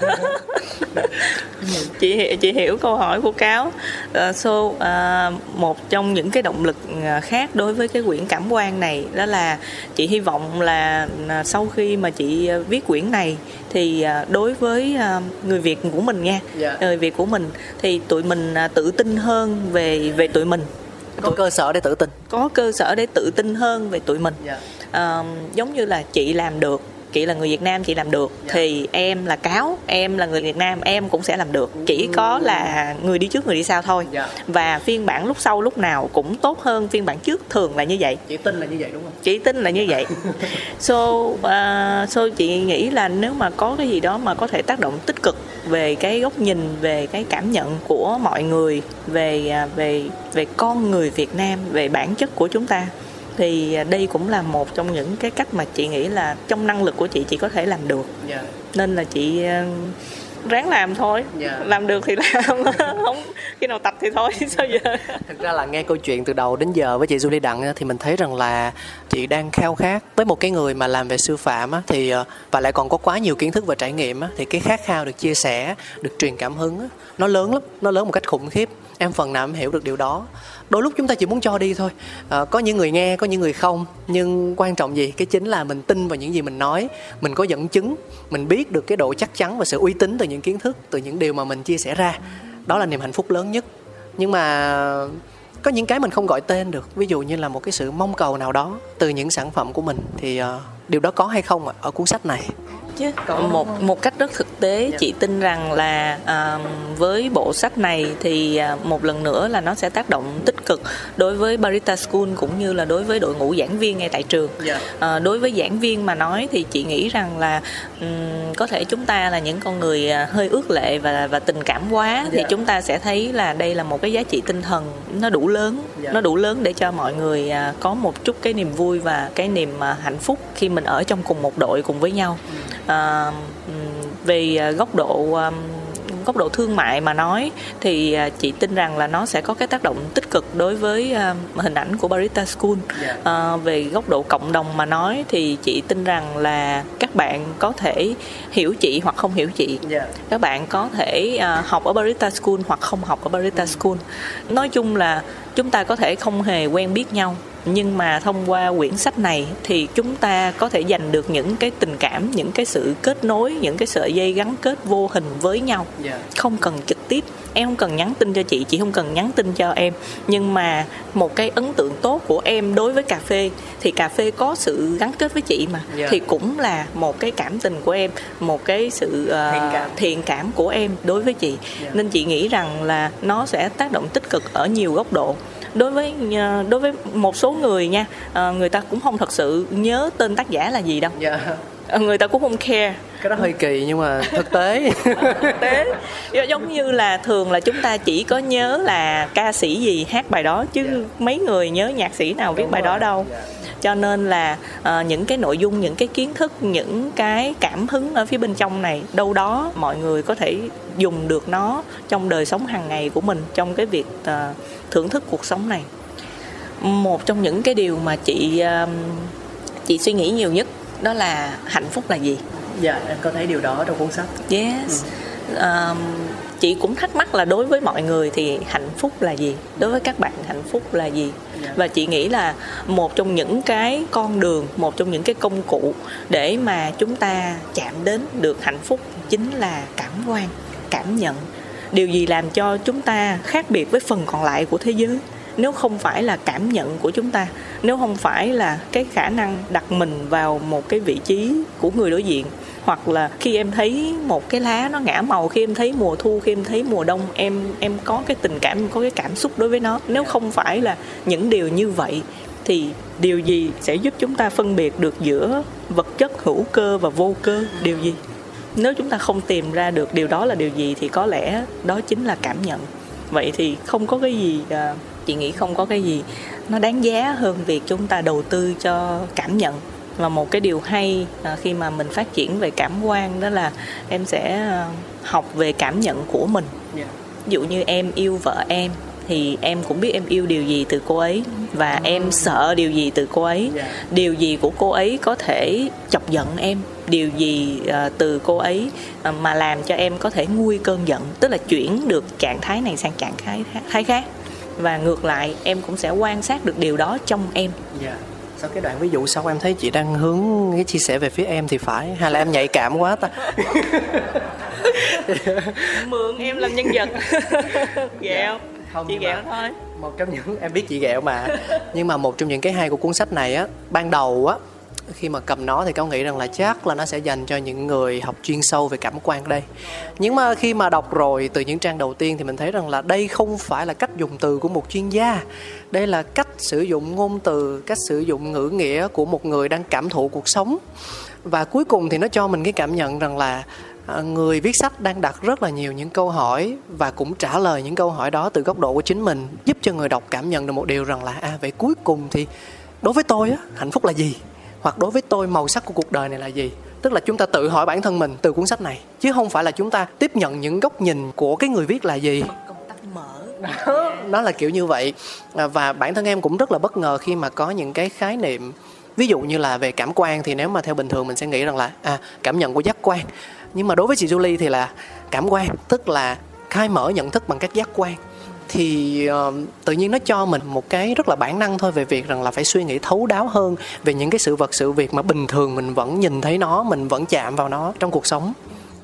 chị chị hiểu câu hỏi của cáo uh, so uh, một trong những cái động lực ờ, khác đối với cái quyển cảm quan này đó là chị hy vọng là sau khi mà chị viết quyển này thì đối với người việt của mình nha yeah. Dạ. người việt của mình thì tụi mình tự tin hơn về về tụi mình có cơ sở để tự tin có cơ sở để tự tin hơn về tụi mình yeah. Uh, giống như là chị làm được chị là người Việt Nam chị làm được yeah. Thì em là cáo em là người Việt Nam em cũng sẽ làm được chỉ có là người đi trước người đi sau thôi yeah. Dạ. và phiên bản lúc sau lúc nào cũng tốt hơn phiên bản trước thường là như vậy chị tin là như vậy đúng không chị tin là như vậy so uh, so chị nghĩ là nếu mà có cái gì đó mà có thể tác động tích cực về cái góc nhìn về cái cảm nhận của mọi người về à, về về con người Việt Nam về bản chất của chúng ta thì đây cũng là một trong những cái cách mà chị nghĩ là trong năng lực của chị chị có thể làm được. Dạ. Nên là chị ờ, ráng làm thôi. Dạ. làm được thì làm. Không khi nào tập thì thôi sao giờ? Thực ra là nghe câu chuyện từ đầu đến giờ với chị Julie Đặng thì mình thấy rằng là chị đang khao khát với một cái người mà làm về sư phạm á, thì ờ, và lại còn có quá nhiều kiến thức và trải nghiệm á, thì cái khát khao được chia sẻ được truyền cảm hứng á, nó lớn lắm nó lớn một cách khủng khiếp. Em phần nào em hiểu được điều đó đôi lúc chúng ta chỉ muốn cho đi thôi. À, có những người nghe có những người không. Nhưng quan trọng gì? Cái chính là mình tin vào những gì mình nói. Mình có dẫn chứng. Mình biết được cái độ chắc chắn và sự uy tín từ những kiến thức từ những điều mà mình chia sẻ ra. Đó là niềm hạnh phúc lớn nhất. Nhưng mà có những cái mình không gọi tên được. Ví dụ như là một cái sự mong cầu nào đó từ những sản phẩm của mình. Thì uh, điều đó có hay không ở cuốn sách này chứ một một cách rất thực tế chị tin rằng là à, với bộ sách này thì à, một lần nữa là nó sẽ tác động tích cực đối với Barista School cũng như là đối với đội ngũ giảng viên ngay tại trường Dạ. à, đối với giảng viên mà nói thì chị nghĩ rằng là ừm, có thể chúng ta là những con người hơi ước lệ và và tình cảm quá thì Dạ. chúng ta sẽ thấy là đây là một cái giá trị tinh thần nó đủ lớn Dạ. nó đủ lớn để cho mọi người có một chút cái niềm vui và cái niềm hạnh phúc khi mình ở trong cùng một đội cùng với nhau à, ừm, về à, góc độ à, góc độ thương mại mà nói thì chị tin rằng là nó sẽ có cái tác động tích cực đối với hình ảnh của Barista School. À, về góc độ cộng đồng mà nói thì chị tin rằng là các bạn có thể hiểu chị hoặc không hiểu chị. Dạ. các bạn có thể học ở Barista School hoặc không học ở Barista School. Nói chung là chúng ta có thể không hề quen biết nhau nhưng mà thông qua quyển sách này thì chúng ta có thể giành được những cái tình cảm những cái sự kết nối những cái sợi dây gắn kết vô hình với nhau Dạ. không cần trực tiếp em không cần nhắn tin cho chị chị không cần nhắn tin cho em nhưng mà một cái ấn tượng tốt của em đối với cà phê thì cà phê có sự gắn kết với chị mà Dạ. thì cũng là một cái cảm tình của em một cái sự ờ, Thiện cảm. thiện cảm của em đối với chị Dạ. nên chị nghĩ rằng là nó sẽ tác động tích cực ở nhiều góc độ đối với ờ, đối với một số người nha ờ, người ta cũng không thật sự nhớ tên tác giả là gì đâu Dạ. Ờ, người ta cũng không care cái đó hơi kỳ nhưng mà thực tế thực tế giống như là thường là chúng ta chỉ có nhớ là ca sĩ gì hát bài đó chứ mấy người nhớ nhạc sĩ nào viết Đúng bài đó rồi. đâu Dạ. Cho nên là ờ, những cái nội dung những cái kiến thức những cái cảm hứng ở phía bên trong này đâu đó mọi người có thể dùng được nó trong đời sống hàng ngày của mình trong cái việc ờ, thưởng thức cuộc sống này. Một trong những cái điều mà chị ờ, chị suy nghĩ nhiều nhất đó là hạnh phúc là gì? Dạ em có thấy điều đó trong cuốn sách. Yes. Um, chị cũng thắc mắc là đối với mọi người thì hạnh phúc là gì? Đối với các bạn hạnh phúc là gì? Dạ. Và chị nghĩ là một trong những cái con đường, một trong những cái công cụ để mà chúng ta chạm đến được hạnh phúc chính là cảm quan, cảm nhận. Điều gì làm cho chúng ta khác biệt với phần còn lại của thế giới? Nếu không phải là cảm nhận của chúng ta, nếu không phải là cái khả năng đặt mình vào một cái vị trí của người đối diện hoặc là khi em thấy một cái lá nó ngã màu khi em thấy mùa thu khi em thấy mùa đông em em có cái tình cảm em có cái cảm xúc đối với nó. Nếu không phải là những điều như vậy thì điều gì sẽ giúp chúng ta phân biệt được giữa vật chất hữu cơ và vô cơ? Điều gì? Nếu chúng ta không tìm ra được điều đó là điều gì thì có lẽ đó chính là cảm nhận. Vậy thì không có cái gì à, chị nghĩ không có cái gì nó đáng giá hơn việc chúng ta đầu tư cho cảm nhận và một cái điều hay à, khi mà mình phát triển về cảm quan đó là em sẽ à, học về cảm nhận của mình Dạ. ví dụ như em yêu vợ em thì em cũng biết em yêu điều gì từ cô ấy và em sợ điều gì từ cô ấy Dạ. điều gì của cô ấy có thể chọc giận em điều gì à, từ cô ấy mà làm cho em có thể nguôi cơn giận tức là chuyển được trạng thái này sang trạng thái thái khác và ngược lại em cũng sẽ quan sát được điều đó trong em Dạ. Sau cái đoạn ví dụ sau em thấy chị đang hướng cái chia sẻ về phía em thì phải? Hay là em nhạy cảm quá ta? mượn em làm nhân vật. Ghẹo. Không, chị ghẹo thôi. một trong những em biết chị ghẹo mà. Nhưng mà một trong những cái hay của cuốn sách này á ban đầu á khi mà cầm nó thì cáo nghĩ rằng là chắc là nó sẽ dành cho những người học chuyên sâu về cảm quan đây. Nhưng mà khi mà đọc rồi từ những trang đầu tiên thì mình thấy rằng là đây không phải là cách dùng từ của một chuyên gia. Đây là cách sử dụng ngôn từ, cách sử dụng ngữ nghĩa của một người đang cảm thụ cuộc sống. Và cuối cùng thì nó cho mình cái cảm nhận rằng là à, người viết sách đang đặt rất là nhiều những câu hỏi và cũng trả lời những câu hỏi đó từ góc độ của chính mình, giúp cho người đọc cảm nhận được một điều rằng là à vậy cuối cùng thì đối với tôi á, hạnh phúc là gì? Hoặc đối với tôi, màu sắc của cuộc đời này là gì? Tức là chúng ta tự hỏi bản thân mình từ cuốn sách này, chứ không phải là chúng ta tiếp nhận những góc nhìn của cái người viết là gì. Nó là kiểu như vậy. À, và bản thân em cũng rất là bất ngờ khi mà có những cái khái niệm, ví dụ như là về cảm quan thì nếu mà theo bình thường mình sẽ nghĩ rằng là à cảm nhận của giác quan. Nhưng mà đối với chị Julie thì là cảm quan, tức là khai mở nhận thức bằng các giác quan thì uh, tự nhiên nó cho mình một cái rất là bản năng thôi về việc rằng là phải suy nghĩ thấu đáo hơn về những cái sự vật sự việc mà bình thường mình vẫn nhìn thấy nó mình vẫn chạm vào nó trong cuộc sống.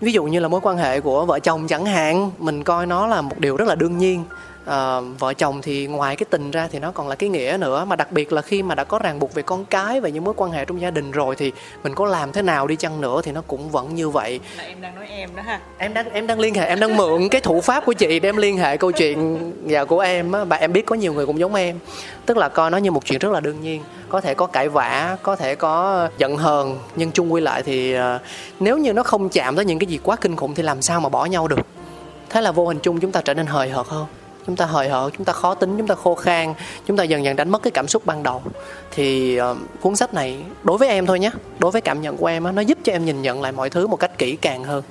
Ví dụ như là mối quan hệ của vợ chồng chẳng hạn mình coi nó là một điều rất là đương nhiên à, vợ chồng thì ngoài cái tình ra thì nó còn là cái nghĩa nữa. Mà đặc biệt là khi mà đã có ràng buộc về con cái và những mối quan hệ trong gia đình rồi thì mình có làm thế nào đi chăng nữa thì nó cũng vẫn như vậy. Là em đang nói em đó ha. Em đang em đang liên hệ em đang mượn cái thủ pháp của chị để em liên hệ câu chuyện và của em á. Và em biết có nhiều người cũng giống em. Tức là coi nó như một chuyện rất là đương nhiên. Có thể có cãi vã có thể có giận hờn nhưng chung quy lại thì uh, nếu như nó không chạm tới những cái gì quá kinh khủng thì làm sao mà bỏ nhau được? Thế là vô hình chung chúng ta trở nên hời hợt hơn chúng ta hời hợt chúng ta khó tính chúng ta khô khan chúng ta dần dần đánh mất cái cảm xúc ban đầu. Thì uh, cuốn sách này đối với em thôi nhé đối với cảm nhận của em á nó giúp cho em nhìn nhận lại mọi thứ một cách kỹ càng hơn.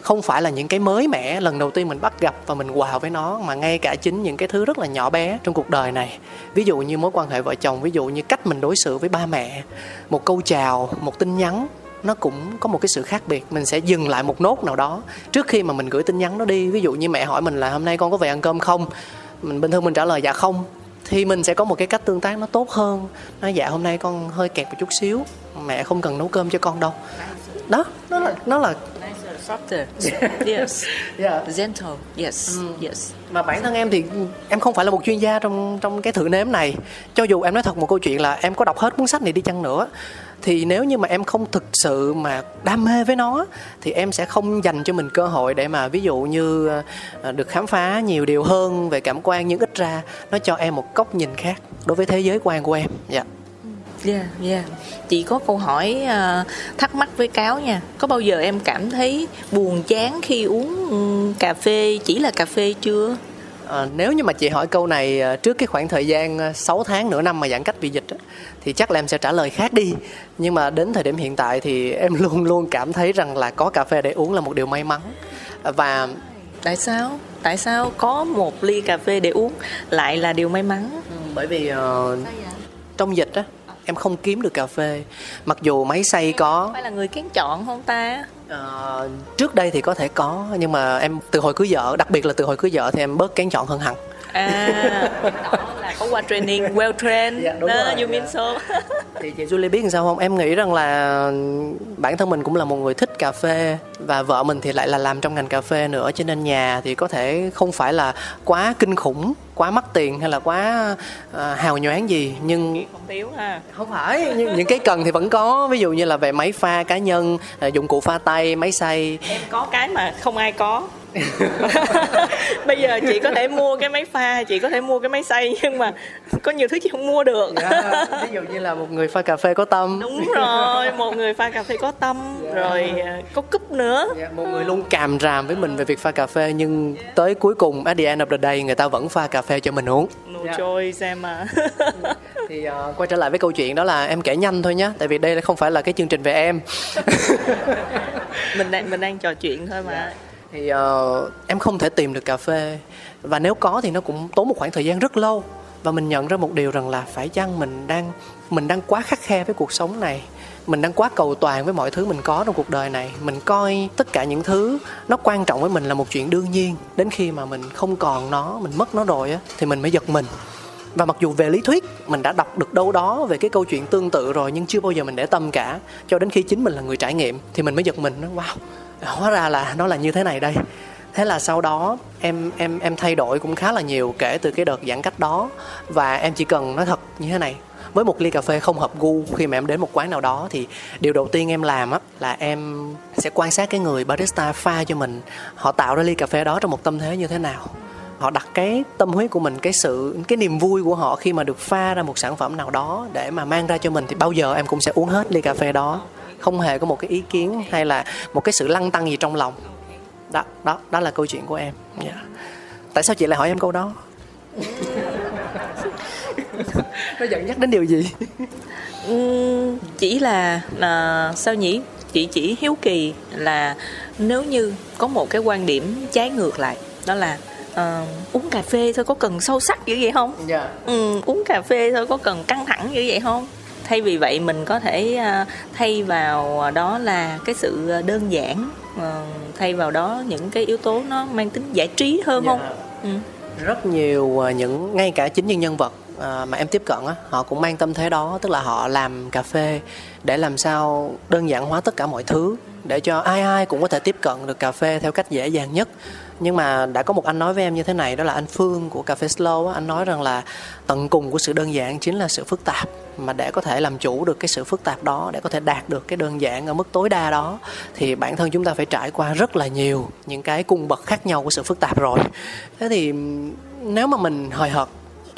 Không phải là những cái mới mẻ lần đầu tiên mình bắt gặp và mình wow với nó mà ngay cả chính những cái thứ rất là nhỏ bé trong cuộc đời này. Ví dụ như mối quan hệ vợ chồng ví dụ như cách mình đối xử với ba mẹ một câu chào một tin nhắn nó cũng có một cái sự khác biệt. Mình sẽ dừng lại một nốt nào đó trước khi mà mình gửi tin nhắn đó đi. Ví dụ như mẹ hỏi mình là hôm nay con có về ăn cơm không? Mình bình thường mình trả lời dạ không. Thì mình sẽ có một cái cách tương tác nó tốt hơn. Nói dạ hôm nay con hơi kẹt một chút xíu mẹ không cần nấu cơm cho con đâu. Đó nó là nó là softer? Yes. Yeah. gentle? Yes. Yes. Mà bản thân em thì em không phải là một chuyên gia trong trong cái thử nếm này. Cho dù em nói thật một câu chuyện là em có đọc hết cuốn sách này đi chăng nữa thì nếu như mà em không thực sự mà đam mê với nó thì em sẽ không dành cho mình cơ hội để mà ví dụ như ờ, ờ, được khám phá nhiều điều hơn về cảm quan nhưng ít ra nó cho em một góc nhìn khác đối với thế giới quan của em dạ yeah. Yeah, yeah. Chị có câu hỏi uh, thắc mắc với cáo nha. Có bao giờ em cảm thấy buồn chán khi uống um, cà phê chỉ là cà phê chưa? À, nếu như mà chị hỏi câu này uh, trước cái khoảng thời gian uh, 6 tháng nửa năm mà giãn cách vì dịch thì chắc là em sẽ trả lời khác đi. Nhưng mà đến thời điểm hiện tại thì em luôn luôn cảm thấy rằng là có cà phê để uống là một điều may mắn. Và tại sao? Tại sao có một ly cà phê để uống lại là điều may mắn? Ừ, bởi vì uh, trong dịch á em không kiếm được cà phê mặc dù máy xay có phải là người kén chọn không ta Ờ, trước đây thì có thể có, nhưng mà em, từ hồi cưới vợ, đặc biệt là từ hồi cưới vợ thì em bớt kén chọn hơn hẳn à đó là có qua training well trained. Dạ, đúng đó, rồi, you mean dạ. so. Thì chị Julie biết làm sao không? Em nghĩ rằng là bản thân mình cũng là một người thích cà phê và vợ mình thì lại là làm trong ngành cà phê nữa cho nên nhà thì có thể không phải là quá kinh khủng quá mắc tiền hay là quá uh, hào nhoáng gì nhưng không thiếu ha. Không phải nhưng những cái cần thì vẫn có. Ví dụ như là về máy pha cá nhân à, dụng cụ pha tay máy xay. Em có cái mà không ai có bây giờ chị có thể mua cái máy pha chị có thể mua cái máy xay nhưng mà có nhiều thứ chị không mua được. Dạ, ví dụ như là một người pha cà phê có tâm. Đúng rồi một người pha cà phê có tâm Dạ. rồi à, có cúp nữa. Dạ, một người luôn càm ràm với mình về việc pha cà phê nhưng tới cuối cùng at the end of the day người ta vẫn pha cà phê cho mình uống. No Dạ. choice em à. Thì uh, quay trở lại với câu chuyện đó là em kể nhanh thôi nhé tại vì đây không phải là cái chương trình về em. Mình đang mình đang trò chuyện thôi mà thì uh, em không thể tìm được cà phê. Và nếu có thì nó cũng tốn một khoảng thời gian rất lâu. Và mình nhận ra một điều rằng là phải chăng mình đang mình đang quá khắc khe với cuộc sống này? Mình đang quá cầu toàn với mọi thứ mình có trong cuộc đời này. Mình coi tất cả những thứ nó quan trọng với mình là một chuyện đương nhiên. Đến khi mà mình không còn nó mình mất nó rồi á thì mình mới giật mình. Và mặc dù về lý thuyết mình đã đọc được đâu đó về cái câu chuyện tương tự rồi nhưng chưa bao giờ mình để tâm cả. Cho đến khi chính mình là người trải nghiệm thì mình mới giật mình. Nói wow hóa ra là nó là như thế này đây. Thế là sau đó em em em thay đổi cũng khá là nhiều kể từ cái đợt giãn cách đó. Và em chỉ cần nói thật như thế này, với một ly cà phê không hợp gu khi mà em đến một quán nào đó thì điều đầu tiên em làm á, là em sẽ quan sát cái người barista pha cho mình. Họ tạo ra ly cà phê đó trong một tâm thế như thế nào. Họ đặt cái tâm huyết của mình, cái sự, cái niềm vui của họ khi mà được pha ra một sản phẩm nào đó để mà mang ra cho mình thì bao giờ em cũng sẽ uống hết ly cà phê đó không hề có một cái ý kiến hay là một cái sự lăng tăng gì trong lòng. Đó đó đó là câu chuyện của em. Dạ. tại sao chị lại hỏi em câu đó? Nó dẫn dắt đến điều gì? Chỉ là là sao nhỉ? Chị chỉ hiếu kỳ là nếu như có một cái quan điểm trái ngược lại đó là ờ, uống cà phê thôi có cần sâu sắc dữ vậy không? Dạ. Ừ, uống cà phê thôi có cần căng thẳng như vậy không thay vì vậy mình có thể à, thay vào đó là cái sự đơn giản ờ, thay vào đó những cái yếu tố nó mang tính giải trí hơn Dạ. không ừ. rất nhiều à, những ngay cả chính những nhân vật mà em tiếp cận á họ cũng mang tâm thế đó tức là họ làm cà phê để làm sao đơn giản hóa tất cả mọi thứ để cho ai ai cũng có thể tiếp cận được cà phê theo cách dễ dàng nhất. Nhưng mà đã có một anh nói với em như thế này, đó là anh Phương của cà phê Slow anh nói rằng là tận cùng của sự đơn giản chính là sự phức tạp. Mà để có thể làm chủ được cái sự phức tạp đó, để có thể đạt được cái đơn giản ở mức tối đa đó, thì bản thân chúng ta phải trải qua rất là nhiều những cái cung bậc khác nhau của sự phức tạp rồi. Thế thì nếu mà mình hời hợt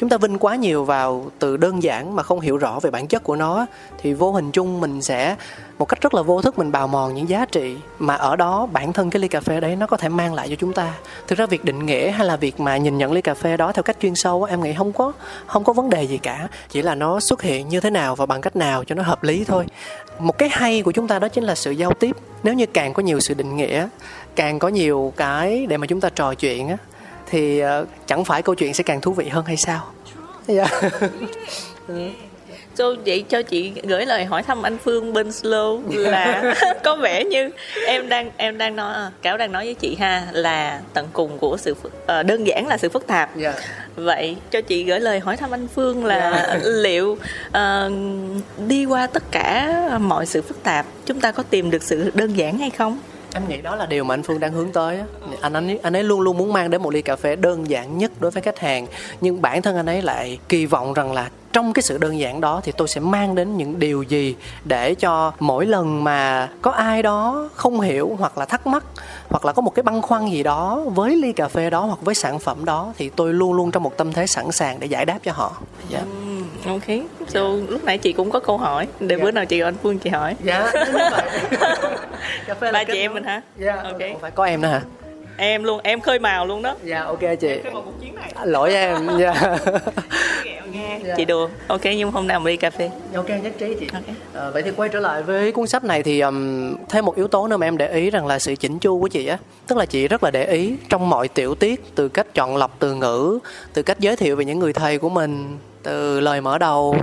chúng ta vinh quá nhiều vào từ đơn giản mà không hiểu rõ về bản chất của nó thì vô hình chung mình sẽ, một cách rất là vô thức mình bào mòn những giá trị mà ở đó bản thân cái ly cà phê đấy nó có thể mang lại cho chúng ta. Thực ra việc định nghĩa hay là việc mà nhìn nhận ly cà phê đó theo cách chuyên sâu em nghĩ không có không có vấn đề gì cả. Chỉ là nó xuất hiện như thế nào và bằng cách nào cho nó hợp lý thôi. Một cái hay của chúng ta đó chính là sự giao tiếp. Nếu như càng có nhiều sự định nghĩa, càng có nhiều cái để mà chúng ta trò chuyện á thì ờ, chẳng phải câu chuyện sẽ càng thú vị hơn hay sao? Dạ. So, vậy cho chị gửi lời hỏi thăm anh Phương bên Slow là có vẻ như em đang em đang nói à, cáo đang nói với chị ha là tận cùng của sự ờ, đơn giản là sự phức tạp. Dạ. vậy cho chị gửi lời hỏi thăm anh Phương là liệu ờ, đi qua tất cả mọi sự phức tạp chúng ta có tìm được sự đơn giản hay không em nghĩ đó là điều mà anh Phương đang hướng tới anh anh ấy, anh ấy luôn luôn muốn mang đến một ly cà phê đơn giản nhất đối với khách hàng nhưng bản thân anh ấy lại kỳ vọng rằng là trong cái sự đơn giản đó thì tôi sẽ mang đến những điều gì để cho mỗi lần mà có ai đó không hiểu hoặc là thắc mắc hoặc là có một cái băn khoăn gì đó với ly cà phê đó hoặc với sản phẩm đó thì tôi luôn luôn trong một tâm thế sẵn sàng để giải đáp cho họ. Dạ. Ừm, ok. So lúc nãy chị cũng có câu hỏi. Để bữa nào chị gọi anh Phương chị hỏi. Dạ cà phê ba chị em mình hả? Dạ ok. không phải có em nữa hả em luôn em khơi màu luôn đó. Dạ ok chị. Khơi màu cuộc chiến này. Lỗi em dạ. Nghe chị đùa. Ok nhưng hôm nào mình đi cà phê. Ok nhất trí chị. Ok. Ờ, vậy thì quay trở lại với cuốn sách này thì um, thêm một yếu tố nữa mà em để ý rằng là sự chỉnh chu của chị á. Tức là chị rất là để ý trong mọi tiểu tiết từ cách chọn lọc từ ngữ từ cách giới thiệu về những người thầy của mình từ lời mở đầu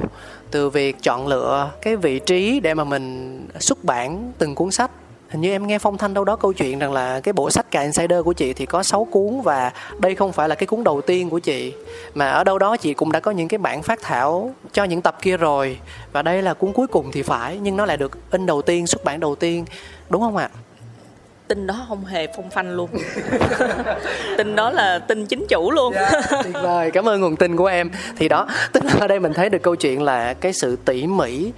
từ việc chọn lựa cái vị trí để mà mình xuất bản từng cuốn sách hình như em nghe phong thanh đâu đó câu chuyện rằng là cái bộ sách cả insider của chị thì có 6 cuốn và đây không phải là cái cuốn đầu tiên của chị. Mà ở đâu đó chị cũng đã có những cái bản phát thảo cho những tập kia rồi và đây là cuốn cuối cùng thì phải nhưng nó lại được in đầu tiên xuất bản đầu tiên. Đúng không ạ? Tin đó không hề phong phanh luôn. Tin đó là tin chính chủ luôn. Tuyệt vời. Cảm ơn nguồn tin của em. Thì đó tức là ở đây mình thấy được câu chuyện là cái sự tỉ mỉ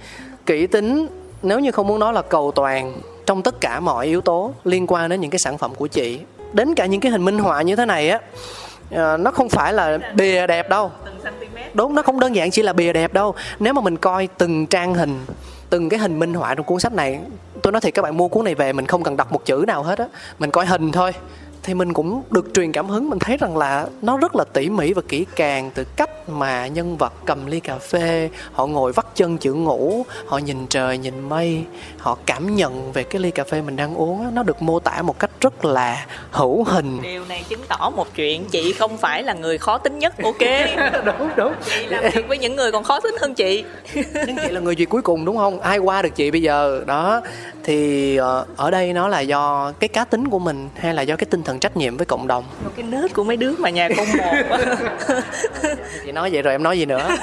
kỹ tính nếu như không muốn nói là cầu toàn trong tất cả mọi yếu tố liên quan đến những cái sản phẩm của chị. Đến cả những cái hình minh họa như thế này á ờ, nó không phải là bìa đẹp đâu. Đúng, nó không đơn giản chỉ là bìa đẹp đâu. Nếu mà mình coi từng trang hình, từng cái hình minh họa trong cuốn sách này, tôi nói thiệt các bạn, mua cuốn này về mình không cần đọc một chữ nào hết á. Mình coi hình thôi thì mình cũng được truyền cảm hứng mình thấy rằng là nó rất là tỉ mỉ và kỹ càng từ cách mà nhân vật cầm ly cà phê. Họ ngồi vắt chân chữ ngủ họ nhìn trời nhìn mây họ cảm nhận về cái ly cà phê mình đang uống nó được mô tả một cách rất là hữu hình. Điều này chứng tỏ một chuyện chị không phải là người khó tính nhất ok? Đúng đúng. Chị làm việc với những người còn khó tính hơn chị. Nhưng chị là người duyệt cuối cùng đúng không? Ai qua được chị bây giờ? Đó. Thì ờ, ở đây nó là do cái cá tính của mình hay là do cái tinh thần trách nhiệm với cộng đồng. Cái nết của mấy đứa mà nhà con một. Chị nói vậy rồi em nói gì nữa?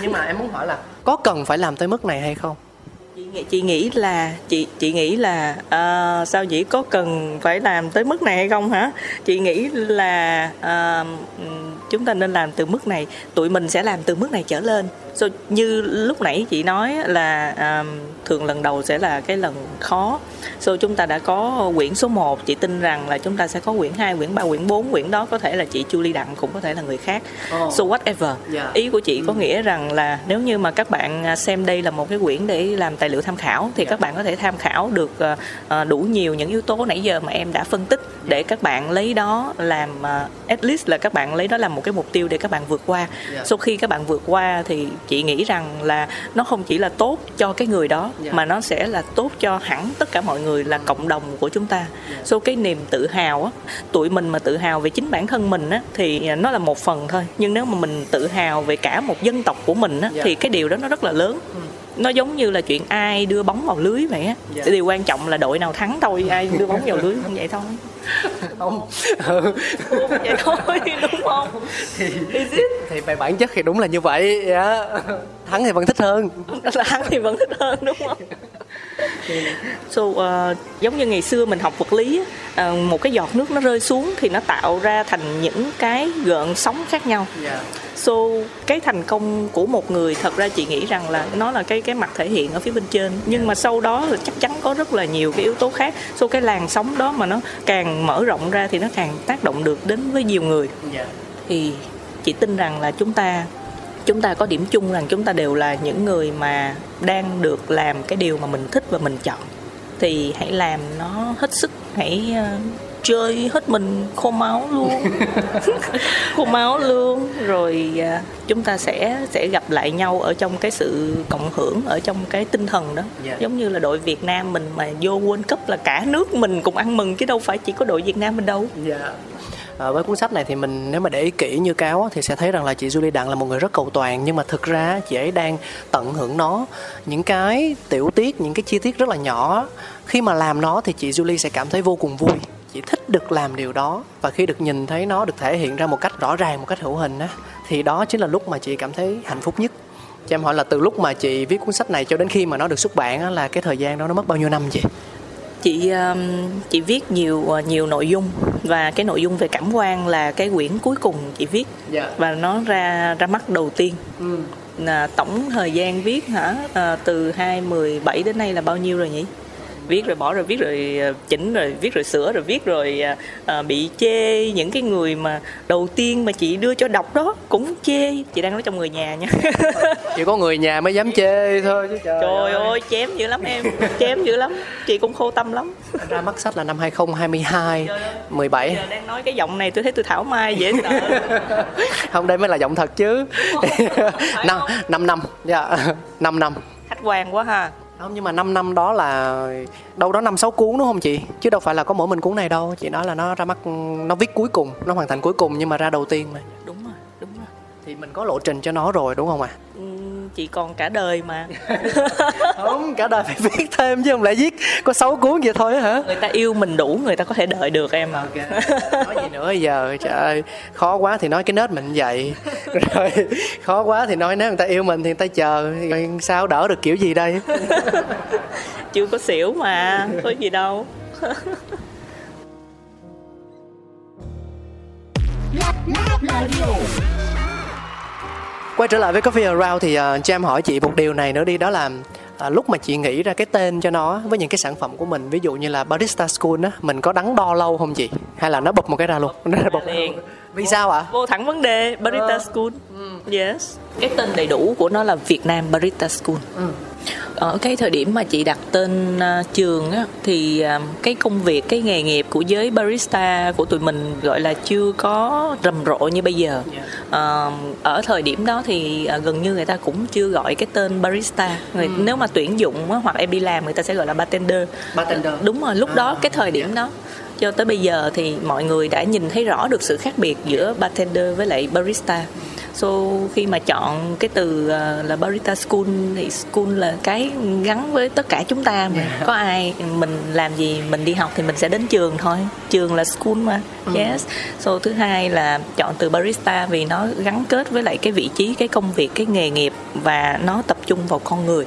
Nhưng mà em muốn hỏi là có cần phải làm tới mức này hay không chị nghĩ là chị chị nghĩ là à, sao dĩ có cần phải làm tới mức này hay không hả? Chị nghĩ là ừm, chúng ta nên làm từ mức này tụi mình sẽ làm từ mức này trở lên. So, như lúc nãy chị nói là à, thường lần đầu sẽ là cái lần khó. So chúng ta đã có quyển số 1 chị tin rằng là chúng ta sẽ có quyển 2, quyển 3, quyển 4 quyển đó có thể là chị Julie Đặng cũng có thể là người khác. Ồ. so whatever. Dạ. ý của chị có nghĩa rằng là nếu như mà các bạn à, xem đây là một cái quyển để làm tài liệu tham khảo thì các bạn có thể tham khảo được uh, đủ nhiều những yếu tố nãy giờ mà em đã phân tích để các bạn lấy đó làm uh, at least là các bạn lấy đó làm một cái mục tiêu để các bạn vượt qua. Sau khi các bạn vượt qua thì chị nghĩ rằng là nó không chỉ là tốt cho cái người đó mà nó sẽ là tốt cho hẳn tất cả mọi người là cộng đồng của chúng ta. Số cái niềm tự hào á tụi mình mà tự hào về chính bản thân mình á thì nó là một phần thôi. Nhưng nếu mà mình tự hào về cả một dân tộc của mình á thì cái điều đó nó rất là lớn. Ừ. nó giống như là chuyện ai đưa bóng vào lưới vậy á. Yeah. điều quan trọng là đội nào thắng thôi ai đưa bóng vào lưới không vậy thôi. Không. Vậy thôi đúng không? Thì thì về bản chất thì đúng là như vậy yeah. thắng thì vẫn thích hơn. Thắng thì vẫn thích hơn đúng không so uh, giống như ngày xưa mình học vật lý uh, một cái giọt nước nó rơi xuống thì nó tạo ra thành những cái gợn sóng khác nhau. Yeah. so cái thành công của một người thật ra chị nghĩ rằng là nó là cái cái mặt thể hiện ở phía bên trên. Nhưng mà sau đó là chắc chắn có rất là nhiều cái yếu tố khác. So cái làn sóng đó mà nó càng mở rộng ra thì nó càng tác động được đến với nhiều người. Yeah. thì chị tin rằng là chúng ta chúng ta có điểm chung rằng chúng ta đều là những người mà đang được làm cái điều mà mình thích và mình chọn. Thì hãy làm nó hết sức hãy uh, chơi hết mình khô máu luôn. Khô máu luôn. Rồi uh, chúng ta sẽ sẽ gặp lại nhau ở trong cái sự cộng hưởng ở trong cái tinh thần đó. Yeah. Dạ. giống như là đội Việt Nam mình mà vô World Cup là cả nước mình cùng ăn mừng chứ đâu phải chỉ có đội Việt Nam mình đâu. Yeah dạ à, với cuốn sách này thì mình nếu mà để ý kỹ như cáo thì sẽ thấy rằng là chị Julie Đặng là một người rất cầu toàn nhưng mà thực ra chị ấy đang tận hưởng nó. Những cái tiểu tiết những cái chi tiết rất là nhỏ khi mà làm nó thì chị Julie sẽ cảm thấy vô cùng vui. Chị thích được làm điều đó và khi được nhìn thấy nó được thể hiện ra một cách rõ ràng một cách hữu hình á thì đó chính là lúc mà chị cảm thấy hạnh phúc nhất. Cho em hỏi là từ lúc mà chị viết cuốn sách này cho đến khi mà nó được xuất bản á, là cái thời gian đó nó mất bao nhiêu năm chị chị um, chị viết nhiều uh, nhiều nội dung và cái nội dung về cảm quan là cái quyển cuối cùng chị viết yeah. Dạ. và nó ra ra mắt đầu tiên ừ. là tổng thời gian viết hả à, từ 2017 đến nay là bao nhiêu rồi nhỉ viết rồi bỏ rồi viết rồi ờ, chỉnh rồi viết rồi sửa rồi viết rồi à, bị chê những cái người mà đầu tiên mà chị đưa cho đọc đó cũng chê. Chị đang nói trong người nhà nha. Chỉ có người nhà mới dám chê thôi chứ trời, trời ơi. chém dữ lắm em chém dữ lắm. Chị cũng khô tâm lắm. Ra mắt sách là năm 2022 17 giờ đang nói cái giọng này tôi thấy tôi thảo mai dễ sợ. Không đây mới là giọng thật chứ. Năm năm năm dạ năm năm. Khách quan quá ha không nhưng mà 5 năm đó là đâu đó năm sáu cuốn đúng không chị? Chứ đâu phải là có mỗi mình cuốn này đâu. Chị nói là nó ra mắt nó viết cuối cùng nó hoàn thành cuối cùng nhưng mà ra đầu tiên mà. Đúng rồi đúng rồi. Thì mình có lộ trình cho nó rồi đúng không ạ? À? ừ, chị còn cả đời mà không cả đời phải viết thêm chứ không lẽ viết có sáu cuốn vậy thôi hả người ta yêu mình đủ người ta có thể đợi được em mà okay. nói gì nữa giờ trời ơi khó quá thì nói cái nết mình vậy rồi khó quá thì nói nếu người ta yêu mình thì người ta chờ rồi sao đỡ được kiểu gì đây chưa có xỉu mà có gì đâu quay trở lại với coffee around thì uh, cho em hỏi chị một điều này nữa đi đó là à, lúc mà chị nghĩ ra cái tên cho nó với những cái sản phẩm của mình ví dụ như là barista school á mình có đắn đo lâu không chị? Hay là nó bụp một cái ra luôn? Nó bụp liền. Vì sao ạ? À? vô thẳng vấn đề barista ờ. school. Ừ. yes. Cái tên đầy đủ của nó là Việt Nam Barista School. Ừ ở cái thời điểm mà chị đặt tên uh, trường á thì uh, cái công việc cái nghề nghiệp của giới barista của tụi mình gọi là chưa có rầm rộ như bây giờ. Uh, ở thời điểm đó thì gần như người ta cũng chưa gọi cái tên barista. Người, ừ. nếu mà tuyển dụng á, hoặc em đi làm người ta sẽ gọi là bartender. Bartender. Đúng rồi lúc đó cái thời điểm đó. Cho tới bây giờ thì mọi người đã nhìn thấy rõ được sự khác biệt giữa bartender với lại barista so khi mà chọn cái từ uh, là barista school thì school là cái gắn với tất cả chúng ta mà. Yeah. có ai mình làm gì mình đi học thì mình sẽ đến trường thôi. Trường là school mà. Ừ. yes. So thứ hai là chọn từ barista vì nó gắn kết với lại cái vị trí cái công việc cái nghề nghiệp và nó tập trung vào con người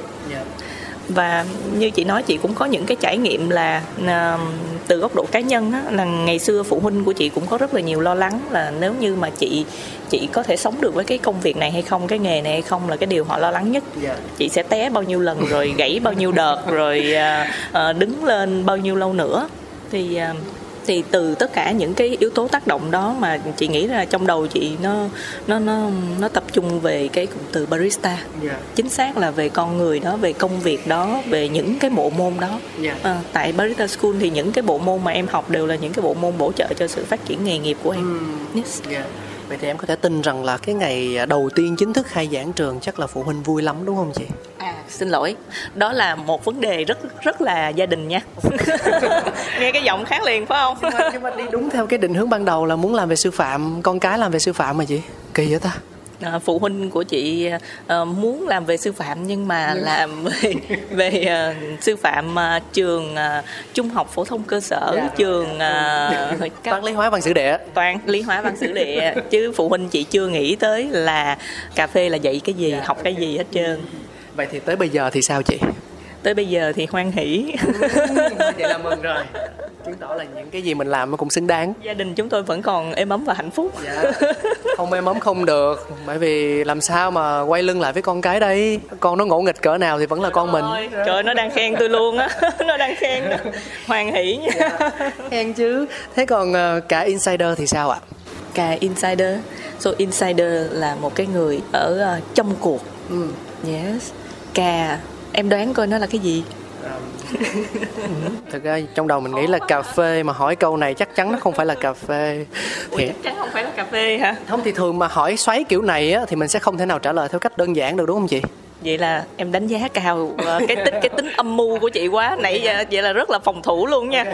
và như chị nói chị cũng có những cái trải nghiệm là uh, từ góc độ cá nhân á, là ngày xưa phụ huynh của chị cũng có rất là nhiều lo lắng là nếu như mà chị chị có thể sống được với cái công việc này hay không cái nghề này hay không là cái điều họ lo lắng nhất yeah. Dạ. chị sẽ té bao nhiêu lần rồi gãy bao nhiêu đợt rồi uh, uh, đứng lên bao nhiêu lâu nữa thì uh, thì từ tất cả những cái yếu tố tác động đó mà chị nghĩ là trong đầu chị nó nó nó nó tập trung về cái cụm từ barista. Dạ. Chính xác là về con người đó về công việc đó về những cái bộ môn đó. Dạ. À, tại barista school thì những cái bộ môn mà em học đều là những cái bộ môn bổ trợ cho sự phát triển nghề nghiệp của em. Yes. Dạ. Vậy thì em có thể tin rằng là cái ngày đầu tiên chính thức khai giảng trường chắc là phụ huynh vui lắm đúng không chị? À, xin lỗi, đó là một vấn đề rất rất là gia đình nha. Nghe cái giọng khác liền phải không? Nhưng mà, nhưng mà đi đúng theo cái định hướng ban đầu là muốn làm về sư phạm, con cái làm về sư phạm mà chị. Kỳ vậy ta? À, phụ huynh của chị ờ, muốn làm về sư phạm nhưng mà làm về về ờ, sư phạm ờ, trường ờ, trung học phổ thông cơ sở, Dạ. trường ờ, cao Toán lý hóa văn sử địa. toán lý hóa văn sử địa chứ phụ huynh chị chưa nghĩ tới là cà phê là dạy cái gì, học cái gì hết trơn. Vậy thì tới bây giờ thì sao chị? Tới bây giờ thì hoan hỷ. Vậy là mừng rồi. Chứng tỏ là những cái gì mình làm nó cũng xứng đáng. Gia đình chúng tôi vẫn còn êm ấm và hạnh phúc. Dạ. Không êm ấm không được Bởi vì làm sao mà quay lưng lại với con cái đây Con nó ngỗ nghịch cỡ nào thì vẫn là con mình Ôi, trời ơi, nó đang khen tôi luôn á nó đang khen đó. hoan hỷ nha Khen chứ Thế còn ờ, cả Insider thì sao ạ? cà insider so insider là một cái người ở ờ, trong cuộc Ừ. yes cà em đoán coi nó là cái gì Thực ra trong đầu mình nghĩ là cà phê Mà hỏi câu này chắc chắn nó không phải là cà phê. Thì chắc chắn không phải là cà phê hả? Không thì thường mà hỏi xoáy kiểu này á thì mình sẽ không thể nào trả lời theo cách đơn giản được đúng không chị vậy là em đánh giá cao ờ, cái tính cái tính âm mưu của chị quá. Nãy giờ vậy là rất là phòng thủ luôn nha.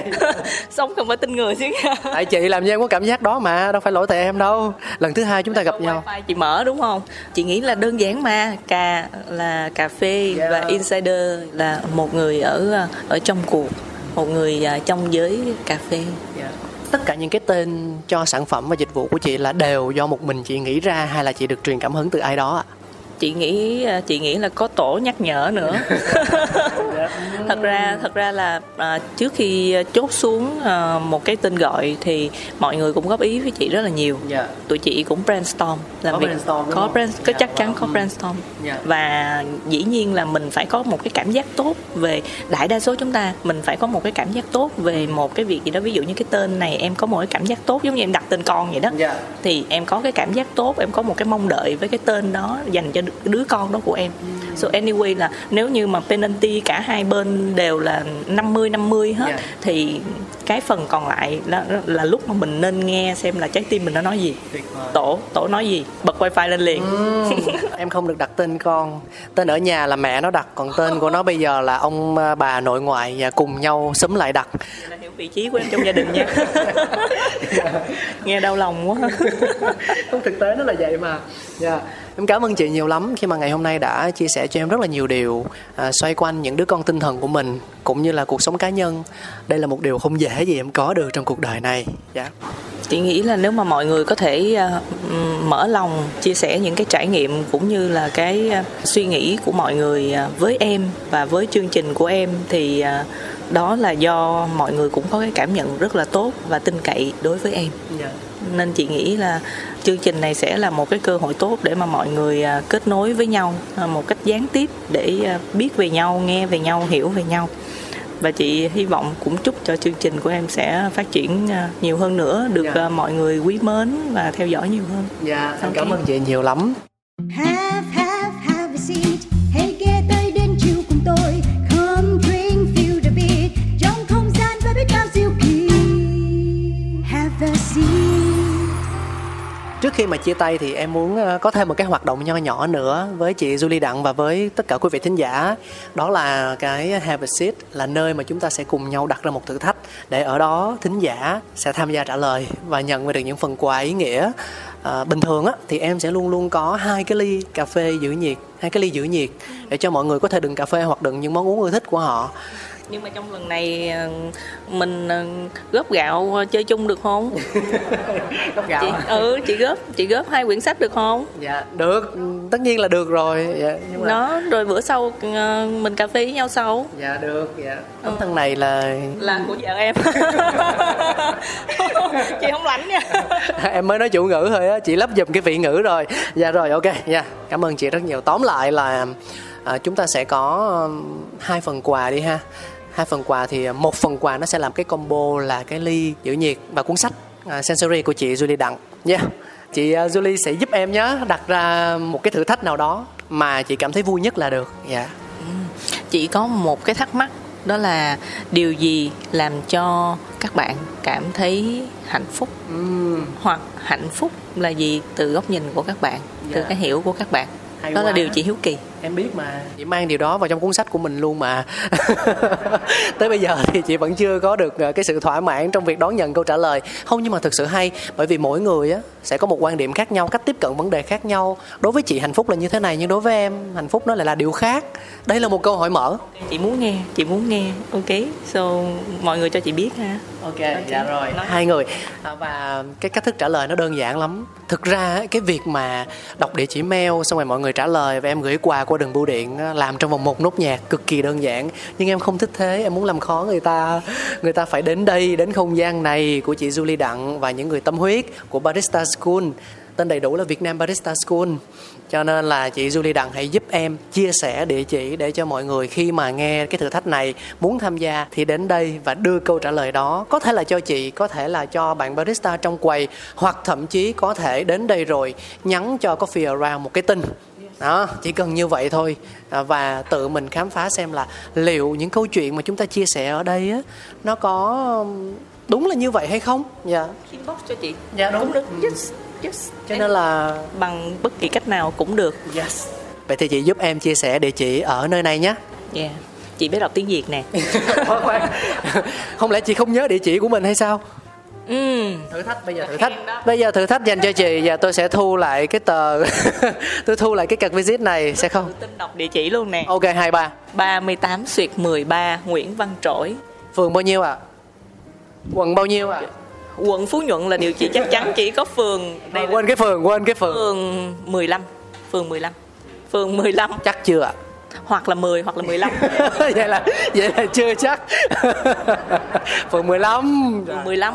Sống không phải tin người chứ tại chị làm cho em có cảm giác đó mà đâu phải lỗi tại em đâu. Lần thứ hai chúng ta gặp nhau. Wifi chị mở đúng không? Chị nghĩ là đơn giản mà cà là cà phê Yeah. và insider là một người ở ở trong cuộc một người à, trong giới cà phê. Tất cả những cái tên cho sản phẩm và dịch vụ của chị là đều do một mình chị nghĩ ra hay là chị được truyền cảm hứng từ ai đó ạ chị nghĩ à, chị nghĩ là có tổ nhắc nhở nữa thật ra thật ra là à, trước khi chốt xuống à, một cái tên gọi thì mọi người cũng góp ý với chị rất là nhiều dạ tụi chị cũng brainstorm làm Có việc brainstorm có không? brainstorm có Dạ, chắc chắn wow. có Ừ. brainstorm Dạ. và dĩ nhiên là mình phải có một cái cảm giác tốt về đại đa số chúng ta mình phải có một cái cảm giác tốt về một cái việc gì đó ví dụ như cái tên này em có một cái cảm giác tốt giống như em đặt tên con vậy đó dạ thì em có cái cảm giác tốt em có một cái mong đợi với cái tên đó dành cho đứa con đó của em. So anyway là nếu như mà penalty cả hai bên đều là 50 50 hết Yeah. thì cái phần còn lại là, là lúc mà mình nên nghe xem là trái tim mình nó nói gì. Tổ tổ nói gì bật wifi lên liền. Em không được đặt tên con. Tên ở nhà là mẹ nó đặt còn tên của nó bây giờ là ông à, bà nội ngoại và cùng nhau xúm lại đặt. Vậy là hiểu vị trí của em trong gia đình nha. Nghe đau lòng quá. Không thực tế nó là vậy mà. Dạ em cảm ơn chị nhiều lắm khi mà ngày hôm nay đã chia sẻ cho em rất là nhiều điều à, xoay quanh những đứa con tinh thần của mình cũng như là cuộc sống cá nhân. Đây là một điều không dễ gì em có được trong cuộc đời này. Dạ. Chị nghĩ là nếu mà mọi người có thể ừm, mở lòng chia sẻ những cái trải nghiệm cũng như là cái à, suy nghĩ của mọi người à, với em và với chương trình của em thì à, đó là do mọi người cũng có cái cảm nhận rất là tốt và tin cậy đối với em. Dạ nên chị nghĩ là chương trình này sẽ là một cái cơ hội tốt để mà mọi người à, kết nối với nhau à, một cách gián tiếp để à, biết về nhau nghe về nhau hiểu về nhau và chị hy vọng cũng chúc cho chương trình của em sẽ phát triển nhiều hơn nữa được Dạ. mọi người quý mến và theo dõi nhiều hơn dạ em cảm ơn chị nhiều lắm Have, have, have a seat. Hãy ghé tới đến chiều cùng tôi. Come drink, feel the beat. Trong không gian với biết bao diệu kỳ. Have a seat. Trước khi mà chia tay thì em muốn ờ, có thêm một cái hoạt động nho nhỏ nữa với chị Julie Đặng và với tất cả quý vị thính giả. Đó là cái Have a Seat là nơi mà chúng ta sẽ cùng nhau đặt ra một thử thách để ở đó thính giả sẽ tham gia trả lời và nhận về được những phần quà ý nghĩa. À, bình thường á thì em sẽ luôn luôn có hai cái ly cà phê giữ nhiệt, hai cái ly giữ nhiệt để cho mọi người có thể đựng cà phê hoặc đựng những món uống ưa thích của họ nhưng mà trong lần này à, mình à, góp gạo à, chơi chung được không? Gốc gạo chị ừ chị góp chị góp hai quyển sách được không? Dạ, được, tất nhiên là được rồi. Dạ, nhưng mà... rồi bữa sau mình cà phê với nhau sau. Dạ được, dạ. Tấm thân này là là của vợ em. Chị không lãnh nha. Em mới nói chủ ngữ thôi á chị lắp giùm cái vị ngữ rồi. Dạ rồi ok nha cảm ơn chị rất nhiều. Tóm lại là à, chúng ta sẽ có hai phần quà đi ha hai phần quà thì một phần quà nó sẽ làm cái combo là cái ly giữ nhiệt và cuốn sách uh, sensory của chị Julie Đặng nha yeah. chị uh, Julie sẽ giúp em nhé đặt ra một cái thử thách nào đó mà chị cảm thấy vui nhất là được dạ yeah. chị có một cái thắc mắc đó là điều gì làm cho các bạn cảm thấy hạnh phúc uhm. hoặc hạnh phúc là gì từ góc nhìn của các bạn từ Dạ. cái hiểu của các bạn Hay đó là quá. điều chị hiếu kỳ em biết mà. Chị mang điều đó vào trong cuốn sách của mình luôn mà. Tới bây giờ thì chị vẫn chưa có được ờ, cái sự thỏa mãn trong việc đón nhận câu trả lời. Không nhưng mà thực sự hay bởi vì mỗi người á sẽ có một quan điểm khác nhau cách tiếp cận vấn đề khác nhau. Đối với chị hạnh phúc là như thế này nhưng đối với em hạnh phúc nó lại là điều khác. Đây là một câu hỏi mở. Chị muốn nghe chị muốn nghe ok? So mọi người cho chị biết ha. Ok dạ rồi. hai người. À, và cái cách thức trả lời nó đơn giản lắm. Thực ra cái việc mà đọc địa chỉ mail xong rồi mọi người trả lời và em gửi quà qua đường bưu điện ờ, làm trong vòng một nốt nhạc cực kỳ đơn giản. Nhưng em không thích thế, em muốn làm khó người ta. Người ta phải đến đây, đến không gian này của chị Julie Đặng và những người tâm huyết của Barista School. Tên đầy đủ là Việt Nam Barista School. Cho nên là chị Julie Đặng hãy giúp em chia sẻ địa chỉ để cho mọi người khi mà nghe cái thử thách này muốn tham gia thì đến đây và đưa câu trả lời đó. Có thể là cho chị, có thể là cho bạn barista trong quầy, hoặc thậm chí có thể đến đây rồi nhắn cho Coffee Around một cái tin đó chỉ cần như vậy thôi. À, và tự mình khám phá xem là liệu những câu chuyện mà chúng ta chia sẻ ở đây á nó có đúng là như vậy hay không? Dạ. Inbox cho chị. Dạ đúng. cũng được yes yes. Cho nên là bằng bất kỳ cách nào cũng được. Yes. Vậy thì chị giúp em chia sẻ địa chỉ ở nơi này nhé. Yeah chị biết đọc tiếng việt nè. Không lẽ chị không nhớ địa chỉ của mình hay sao ừ. Thử thách bây giờ thử thách. bây giờ thử thách dành cho chị và tôi sẽ thu lại cái tờ tôi thu lại cái card visit này sẽ không? tin đọc địa chỉ luôn nè. Ok hai ba. 38 xuyệt 13 Nguyễn Văn Trỗi. Phường bao nhiêu ạ? Quận bao nhiêu ạ? Quận Phú Nhuận là điều chị chắc chắn chỉ có phường đây là quên cái phường quên cái phường. phường 15 phường 15 phường 15 chắc chưa ạ hoặc là 10 hoặc là 15 vậy là vậy là chưa chắc. Phường 15 phường 15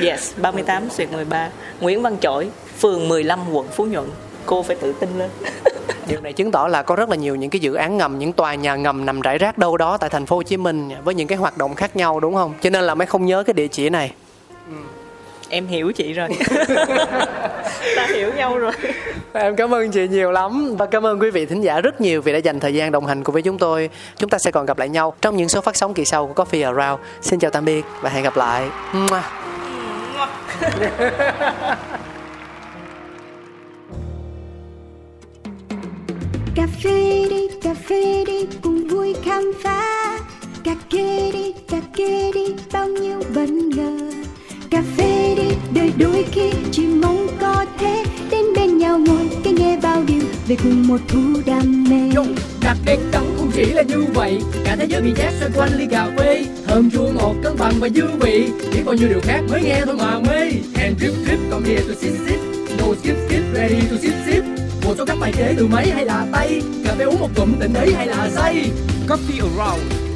yes 38 xuyệt 13 Nguyễn Văn Trỗi phường 15 quận Phú Nhuận. Cô phải tự tin lên. Điều này chứng tỏ là có rất là nhiều những cái dự án ngầm, những tòa nhà ngầm nằm rải rác đâu đó tại thành phố Hồ Chí Minh với những cái hoạt động khác nhau đúng không? Cho nên là mới không nhớ cái địa chỉ này. Em hiểu chị rồi ta hiểu nhau rồi Em cảm ơn chị nhiều lắm và cảm ơn quý vị thính giả rất nhiều vì đã dành thời gian đồng hành cùng với chúng tôi. Chúng ta sẽ còn gặp lại nhau trong những số phát sóng kỳ sau của Coffee Around. Xin chào tạm biệt và hẹn gặp lại. Mua. cà phê đi cà phê đi cùng vui khám phá cà kê đi cà kê đi bao nhiêu bất ngờ cà phê đi đời đôi khi chỉ mong có thế đến bên nhau ngồi cái nghe bao điều về cùng một thú đam mê. Yo, đặc biệt đắng không chỉ là như vậy Cả thế giới bị chát xoay quanh ly cà phê Thơm chua ngọt cân bằng và dư vị. Biết bao nhiêu điều khác mới nghe thôi mà mê. And drip drip come here to sip sip. No skip skip ready to sip sip. Một số các bài kế từ máy hay là tay Cà phê uống một cụm tỉnh ấy hay là say. Coffee Around,